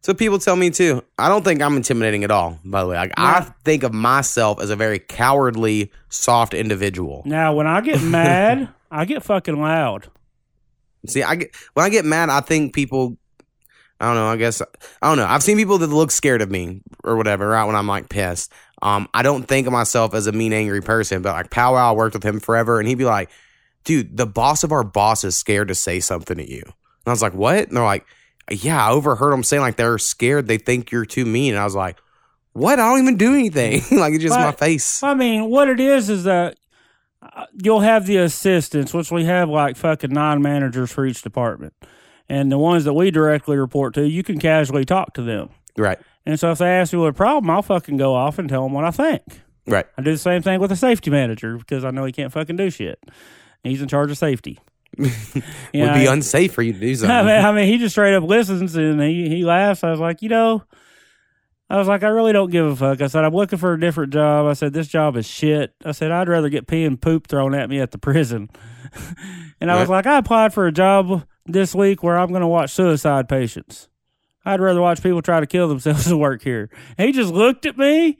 So people tell me too. I don't think I'm intimidating at all. By the way, like I think of myself as a very cowardly, soft individual. Now, when I get mad, I get fucking loud. See, I get when I get mad, I think people. I don't know. I guess I don't know. I've seen people that look scared of me or whatever. Right when I'm like pissed, Um, I don't think of myself as a mean, angry person, but like Powwow, I worked with him forever, and he'd be like, "Dude, the boss of our boss is scared to say something to you." And I was like, "What?" And they're like, "Yeah, I overheard them saying like they're scared. They think you're too mean." And I was like, "What? I don't even do anything. like it's just my face." I mean, what it is is that uh, you'll have the assistants, which we have like fucking nine managers for each department. And the ones that we directly report to, you can casually talk to them. Right, And so if they ask me what a problem, I'll fucking go off and tell them what I think. right. I do the same thing with the safety manager because I know he can't fucking do shit. He's in charge of safety. Would know, be unsafe for you to do I something. mean, I mean, he just straight up listens and he, he laughs. I was like, you know, I was like, I really don't give a fuck. I said, I'm looking for a different job. I said, this job is shit. I said, I'd rather get pee and poop thrown at me at the prison. and I was like, I applied for a job this week where I'm going to watch suicide patients. I'd rather watch people try to kill themselves than work here. And he just looked at me.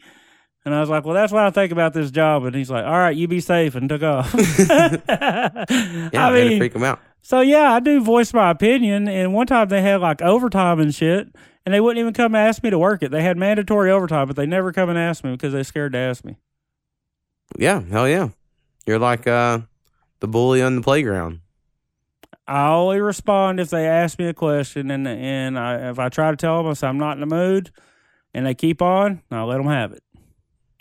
And I was like, well, that's what I think about this job. And he's like, all right, you be safe and took off. yeah, I to mean, freak them out. so yeah, I do voice my opinion. And one time they had like overtime and shit, and they wouldn't even come ask me to work it. They had mandatory overtime, but they never come and ask me because they scared to ask me. Yeah, hell yeah. You're like uh, the bully on the playground. I only respond if they ask me a question, and and I, if I try to tell them I say I'm not in the mood, and they keep on, I'll let them have it.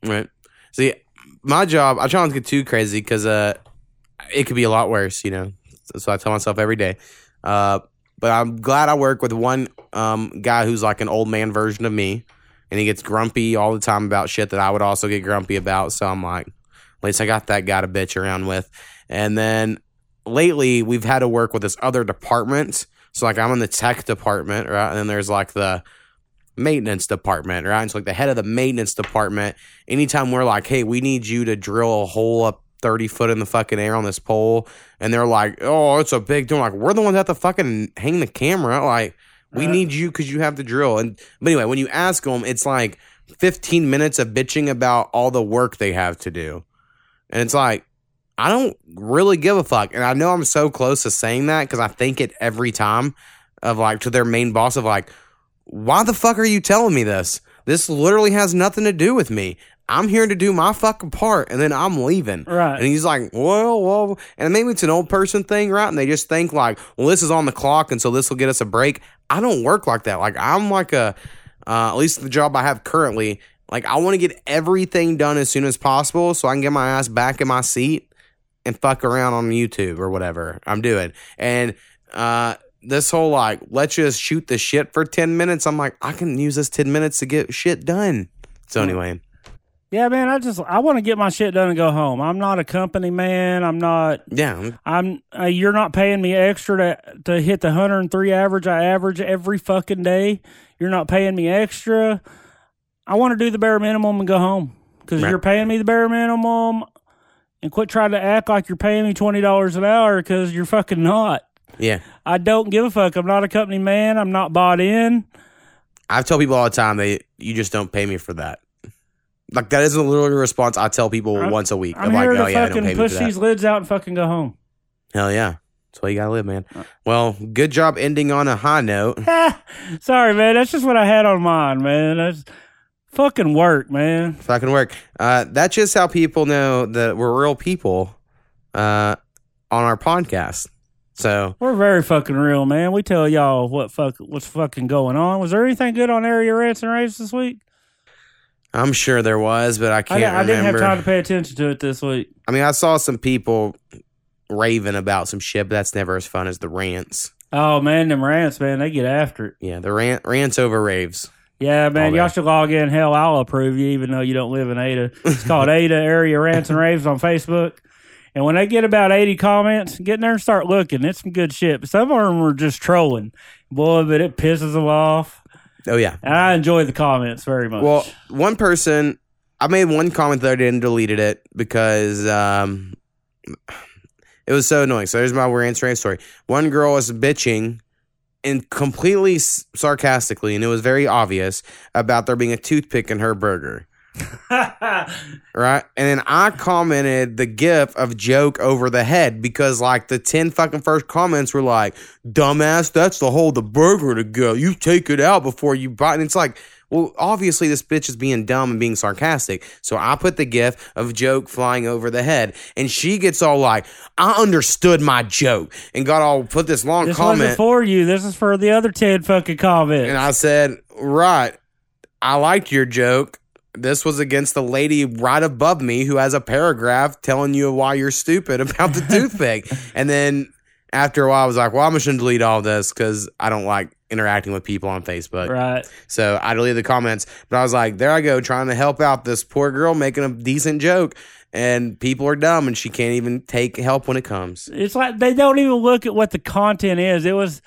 Right. See, my job, I try not to get too crazy because uh, it could be a lot worse, you know. So, I tell myself every day. Uh, but I'm glad I work with one um, guy who's like an old man version of me, and he gets grumpy all the time about shit that I would also get grumpy about. So I'm like, at least I got that guy to bitch around with. And then lately, we've had to work with this other department. So like, I'm in the tech department, right? And then there's like the maintenance department, right? And so like the head of the maintenance department, anytime we're like, hey, we need you to drill a hole up 30 foot in the fucking air on this pole, and they're like, oh, it's a big deal. Like, we're the ones that have to fucking hang the camera. Like, we Right. need you because you have to drill. And but anyway, when you ask them, it's like 15 minutes of bitching about all the work they have to do. And it's like, I don't really give a fuck. And I know I'm so close to saying that because I think it every time of like to their main boss of like, why the fuck are you telling me this? This literally has nothing to do with me. I'm here to do my fucking part and then I'm leaving. Right. And he's like, well, well, and maybe it's an old person thing, right? And they just think like, well, this is on the clock and so this will get us a break. I don't work like that. Like, I'm like a, uh, at least the job I have currently, like, I want to get everything done as soon as possible so I can get my ass back in my seat and fuck around on YouTube or whatever I'm doing. And, uh, this whole like, let's just shoot the shit for 10 minutes. I'm like, I can use this 10 minutes to get shit done. So, anyway, Yeah, man, I just I want to get my shit done and go home. I'm not a company man. I'm not. yeah, I'm. Uh, you're not paying me extra to to hit the 103 average I average every fucking day. You're not paying me extra. I want to do the bare minimum and go home because Right. you're paying me the bare minimum. And quit trying to act like you're paying me twenty dollars an hour because you're fucking not. yeah. I don't give a fuck. I'm not a company man. I'm not bought in. I tell people all the time they you just don't pay me for that. Like that isn't literally a response I tell people I'm- once a week. I'm I'm like, here oh to yeah, fucking push these lids out and fucking go home. Hell yeah, that's why you gotta live, man. Well, good job ending on a high note. Sorry, man. That's just what I had on mine, man. That's fucking work, man. Fucking work. Uh, that's just how people know that we're real people uh, on our podcast. So We're very fucking real, man. We tell y'all what fuck what's fucking going on. Was there anything good on area rants and raves this week? I'm sure there was, but I I, can't di- I didn't have time to pay attention to it this week. I mean, I saw some people raving about some shit, but that's never as fun as the rants. Oh man, them rants, man, they get after it. Yeah, the rant rants over raves. Yeah, man, y'all should log in. Hell, I'll approve you, even though you don't live in Ada. It's called Ada Area Rants and Raves on Facebook. And when they get about 80 comments, get in there and start looking. It's some good shit. But some of them are just trolling. Boy, but it pisses them off. Oh yeah. And I enjoy the comments very much. Well, one person, I made one comment that I didn't deleted it because um, it was so annoying. So there's my we're answering story. One girl was bitching and completely sarcastically, and it was very obvious about there being a toothpick in her burger. Right. And then I commented the gif of joke over the head because like the 10 fucking first comments were like, dumbass, that's the whole the burger to go. You take it out before you bite. And it's like, well, obviously this bitch is being dumb and being sarcastic. So I put the gif of joke flying over the head, and she gets all like, "I understood my joke," and got all put this long This comment. wasn't for you. This is for the other ten fucking comments. And I said, Right, I liked your joke. This was against the lady right above me who has a paragraph telling you why you're stupid about the toothpick. And then after a while, I was like, Well, I'm just going to delete all this because I don't like interacting with people on Facebook. right. So I deleted the comments. But I was like, There I go, trying to help out this poor girl making a decent joke. And people are dumb and she can't even take help when it comes. It's like they don't even look at what the content is. It was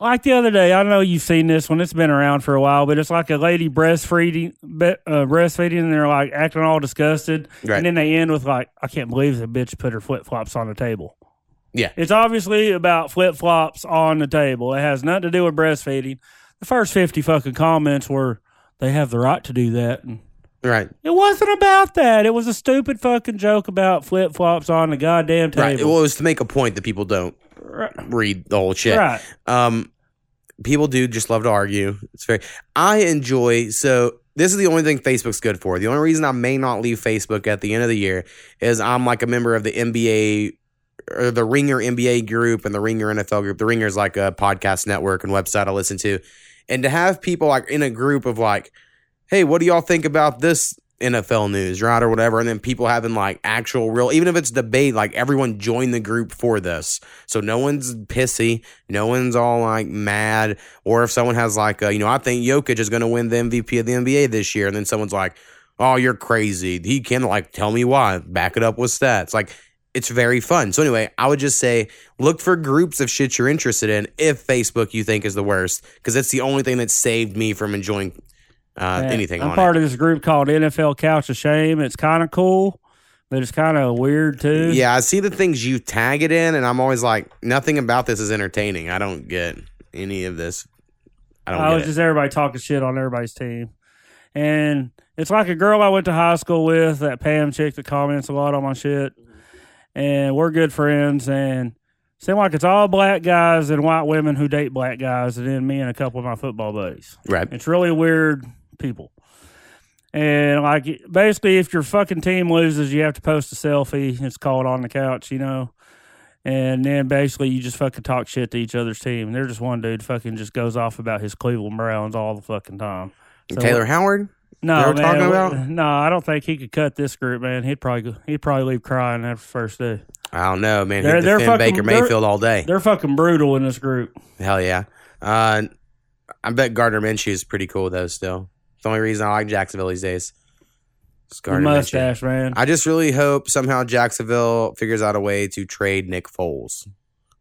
like the other day. I know you've seen this one. It's been around for a while, but it's like a lady breastfeeding, uh, breastfeeding, and they're like acting all disgusted, Right. and then they end with like, "I can't believe the bitch put her flip flops on the table." Yeah. It's obviously about flip flops on the table. It has nothing to do with breastfeeding. The first fifty fucking comments were, "They have the right to do that." And Right. it wasn't about that. It was a stupid fucking joke about flip flops on the goddamn table. Right. Well, it was to make a point that people don't Right. read the whole shit. Right. Um, people do just love to argue. It's very. I enjoy. So this is the only thing Facebook's good for. The only reason I may not leave Facebook at the end of the year is I'm like a member of the NBA or the Ringer NBA group and the Ringer NFL group. The Ringer is like a podcast network and website I listen to, and to have people like in a group of like, hey, what do y'all think about this? NFL news, right, or whatever, and then people having like actual real, even if it's debate, like everyone join the group for this, so no one's pissy, no one's all like mad, or if someone has like, a, you know, I think Jokic is going to win the MVP of the NBA this year, and then someone's like, oh, you're crazy, he can like tell me why, back it up with stats, like it's very fun. So anyway, I would just say look for groups of shit you're interested in if Facebook you think is the worst, because it's the only thing that saved me from enjoying uh, Yeah, anything I'm part it. of this group called NFL Couch of Shame. It's kind of cool, but it's kind of weird too. Yeah, I see the things you tag it in, and I'm always like, nothing about this is entertaining. I don't get any of this. I don't I was it. just everybody talking shit on everybody's team, and it's like a girl I went to high school with, that Pam chick that comments a lot on my shit, and we're good friends. And seem like it's all black guys and white women who date black guys, and then me and a couple of my football buddies. right. It's really weird people. And like basically, if your fucking team loses, you have to post a selfie. It's called on the couch, you know. And then basically, you just fucking talk shit to each other's team. They're just one dude fucking just goes off about his Cleveland Browns all the fucking time. So- Taylor Howard. no, man, talking about? No, I don't think he could cut this group, man. He'd probably he'd probably leave crying after the first day. I don't know, man. They're- they're fucking- Baker Mayfield all day. They're fucking brutal in this group. Hell yeah. Uh, I bet Gardner Minshew is pretty cool though. Still, the only reason I like Jacksonville these days. It's The Gardner Minshew. mustache, man. I just really hope somehow Jacksonville figures out a way to trade Nick Foles,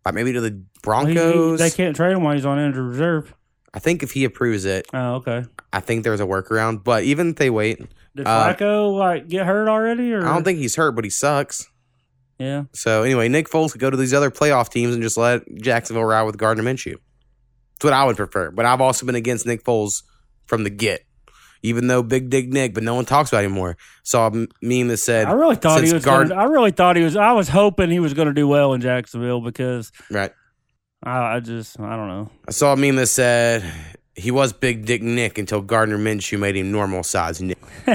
like maybe to the He- he- Broncos. they can't trade him while he's on injured reserve. I think if he approves it, Oh, okay. I think there's a workaround. But even if they wait, Did Uh, Flacco like get hurt already? Or I don't think he's hurt, but he sucks. Yeah, So anyway, Nick Foles could go to these other playoff teams and just let Jacksonville ride with Gardner Minshew. That's what I would prefer. But I've also been against Nick Foles from the get, even though Big Dick Nick, but no one talks about him anymore. Saw a meme that said, I really thought he was. Gonna, I really thought he was. I was hoping he was going to do well in Jacksonville because right. I, I just I don't know. I saw a meme that said he was Big Dick Nick until Gardner Minshew made him normal size Nick.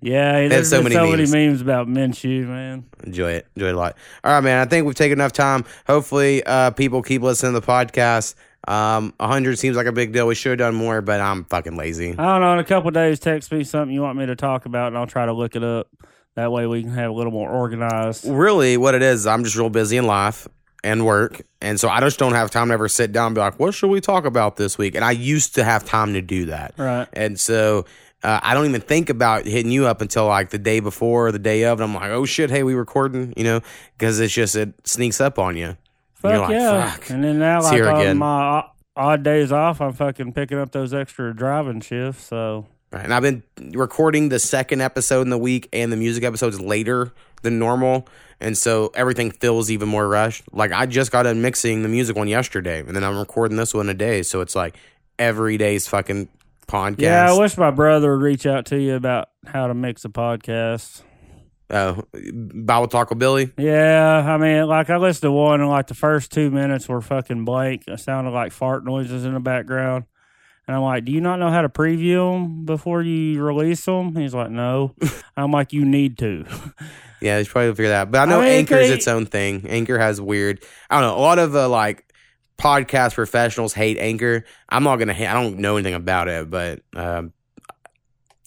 yeah, there's so many so memes. many memes about Minshew, man. Enjoy it. Enjoy it a lot. All right, man. I think we've taken enough time. Hopefully, uh, people keep listening to the podcast. Um, 100 seems like a big deal. We should have done more, but I'm fucking lazy. I don't know. In a couple of days, text me something you want me to talk about, and I'll try to look it up. That way, we can have a little more organized. Really, what it is, I'm just real busy in life and work. And so I just don't have time to ever sit down and be like, what should we talk about this week? And I used to have time to do that. Right. And so uh, I don't even think about hitting you up until like the day before or the day of. And I'm like, oh shit, hey, we recording, you know, because it's just, it sneaks up on you. Fuck You're like, yeah! fuck. And then now, It's like on again. my odd days off, I'm fucking picking up those extra driving shifts. So Right. And I've been recording the second episode in the week and the music episodes later than normal. And so everything feels even more rushed. Like I just got done mixing the music one yesterday and then I'm recording this one a day. So it's like every day's fucking podcast. yeah, I wish my brother would reach out to you about how to mix a podcast. Oh, Bible Taco Billy. Yeah, I mean, like I listened to one, and like the first two minutes were fucking blank. It sounded like fart noises in the background. And I'm like, "Do you not know how to preview them before you release them?" He's like, "No." I'm like, "You need to." Yeah, should probably figure that out. But I know I mean, Anchor is its own thing. Anchor has weird. I don't know. A lot of uh, like podcast professionals hate Anchor. I'm not gonna. hate I don't know anything about it, but um,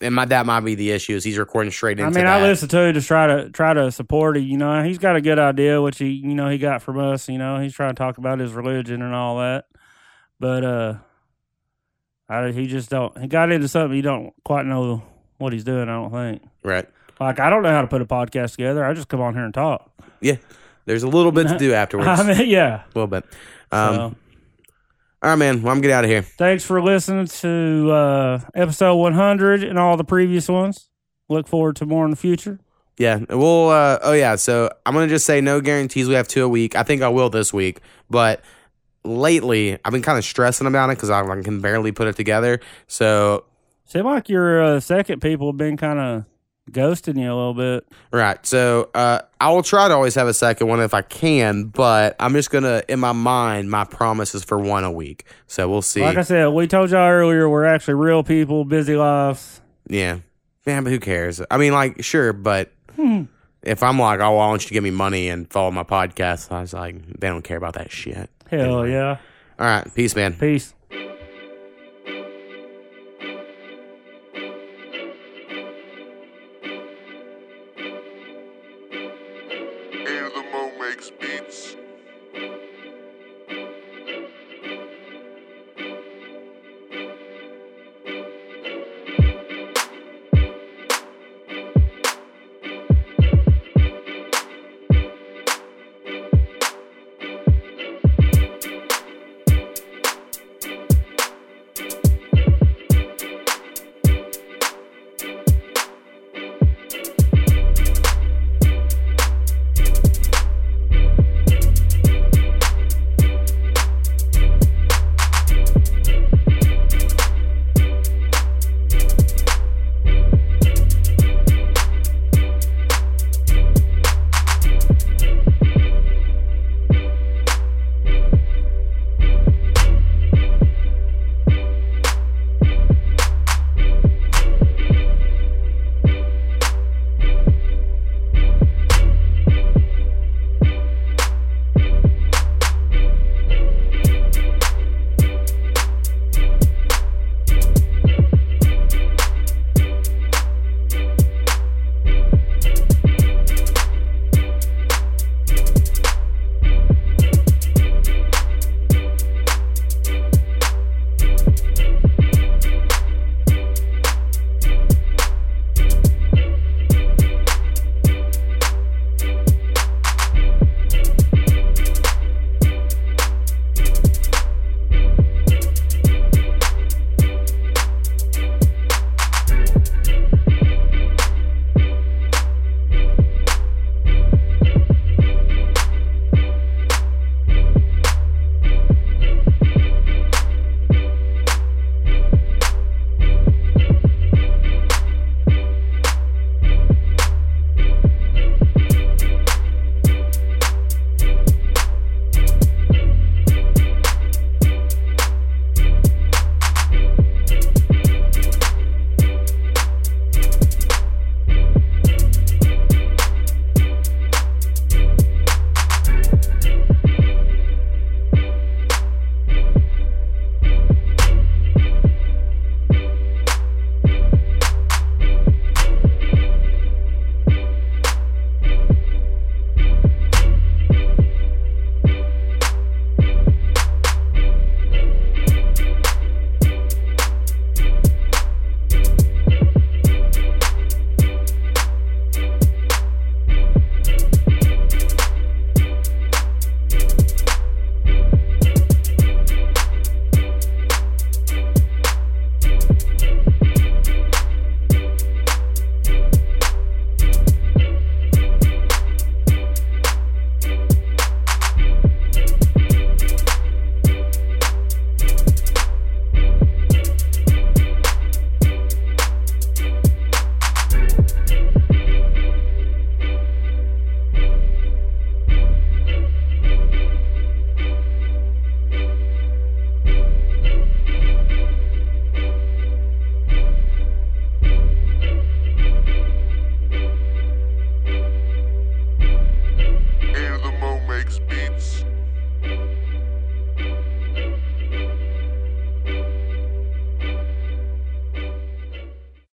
and my that might be the issue. Is he's recording straight into I mean, that. I listen to to try to try to support it. You know, he's got a good idea, which he you know he got from us. You know, he's trying to talk about his religion and all that. But uh, I, he just don't. He got into something he don't quite know what he's doing. I don't think. right. Like I don't know how to put a podcast together. I just come on here and talk. Yeah. There's a little bit to do afterwards. I mean, yeah. A little bit. Um, So, All right, man. Well, I'm getting out of here. thanks for listening to uh, episode 100 and all the previous ones. Look forward to more in the future. Yeah. We'll. Uh, oh yeah. So I'm gonna just say no guarantees. We have two a week. I think I will this week, but lately I've been kind of stressing about it because I like, can barely put it together. So Seem like your uh, second people have been kind of ghosting you a little bit. Right. So uh, I will try to always have a second one if I can, but I'm just gonna in my mind my promise is for one a week. So we'll see. Like I said, we told y'all earlier, we're actually real people, busy lives. yeah. Man, but who cares? I mean, like, sure, but if I'm like, oh, I want you to give me money and follow my podcast, I was like, they don't care about that shit. Hell Anyway. yeah. All right. Peace, man. Peace. Beats.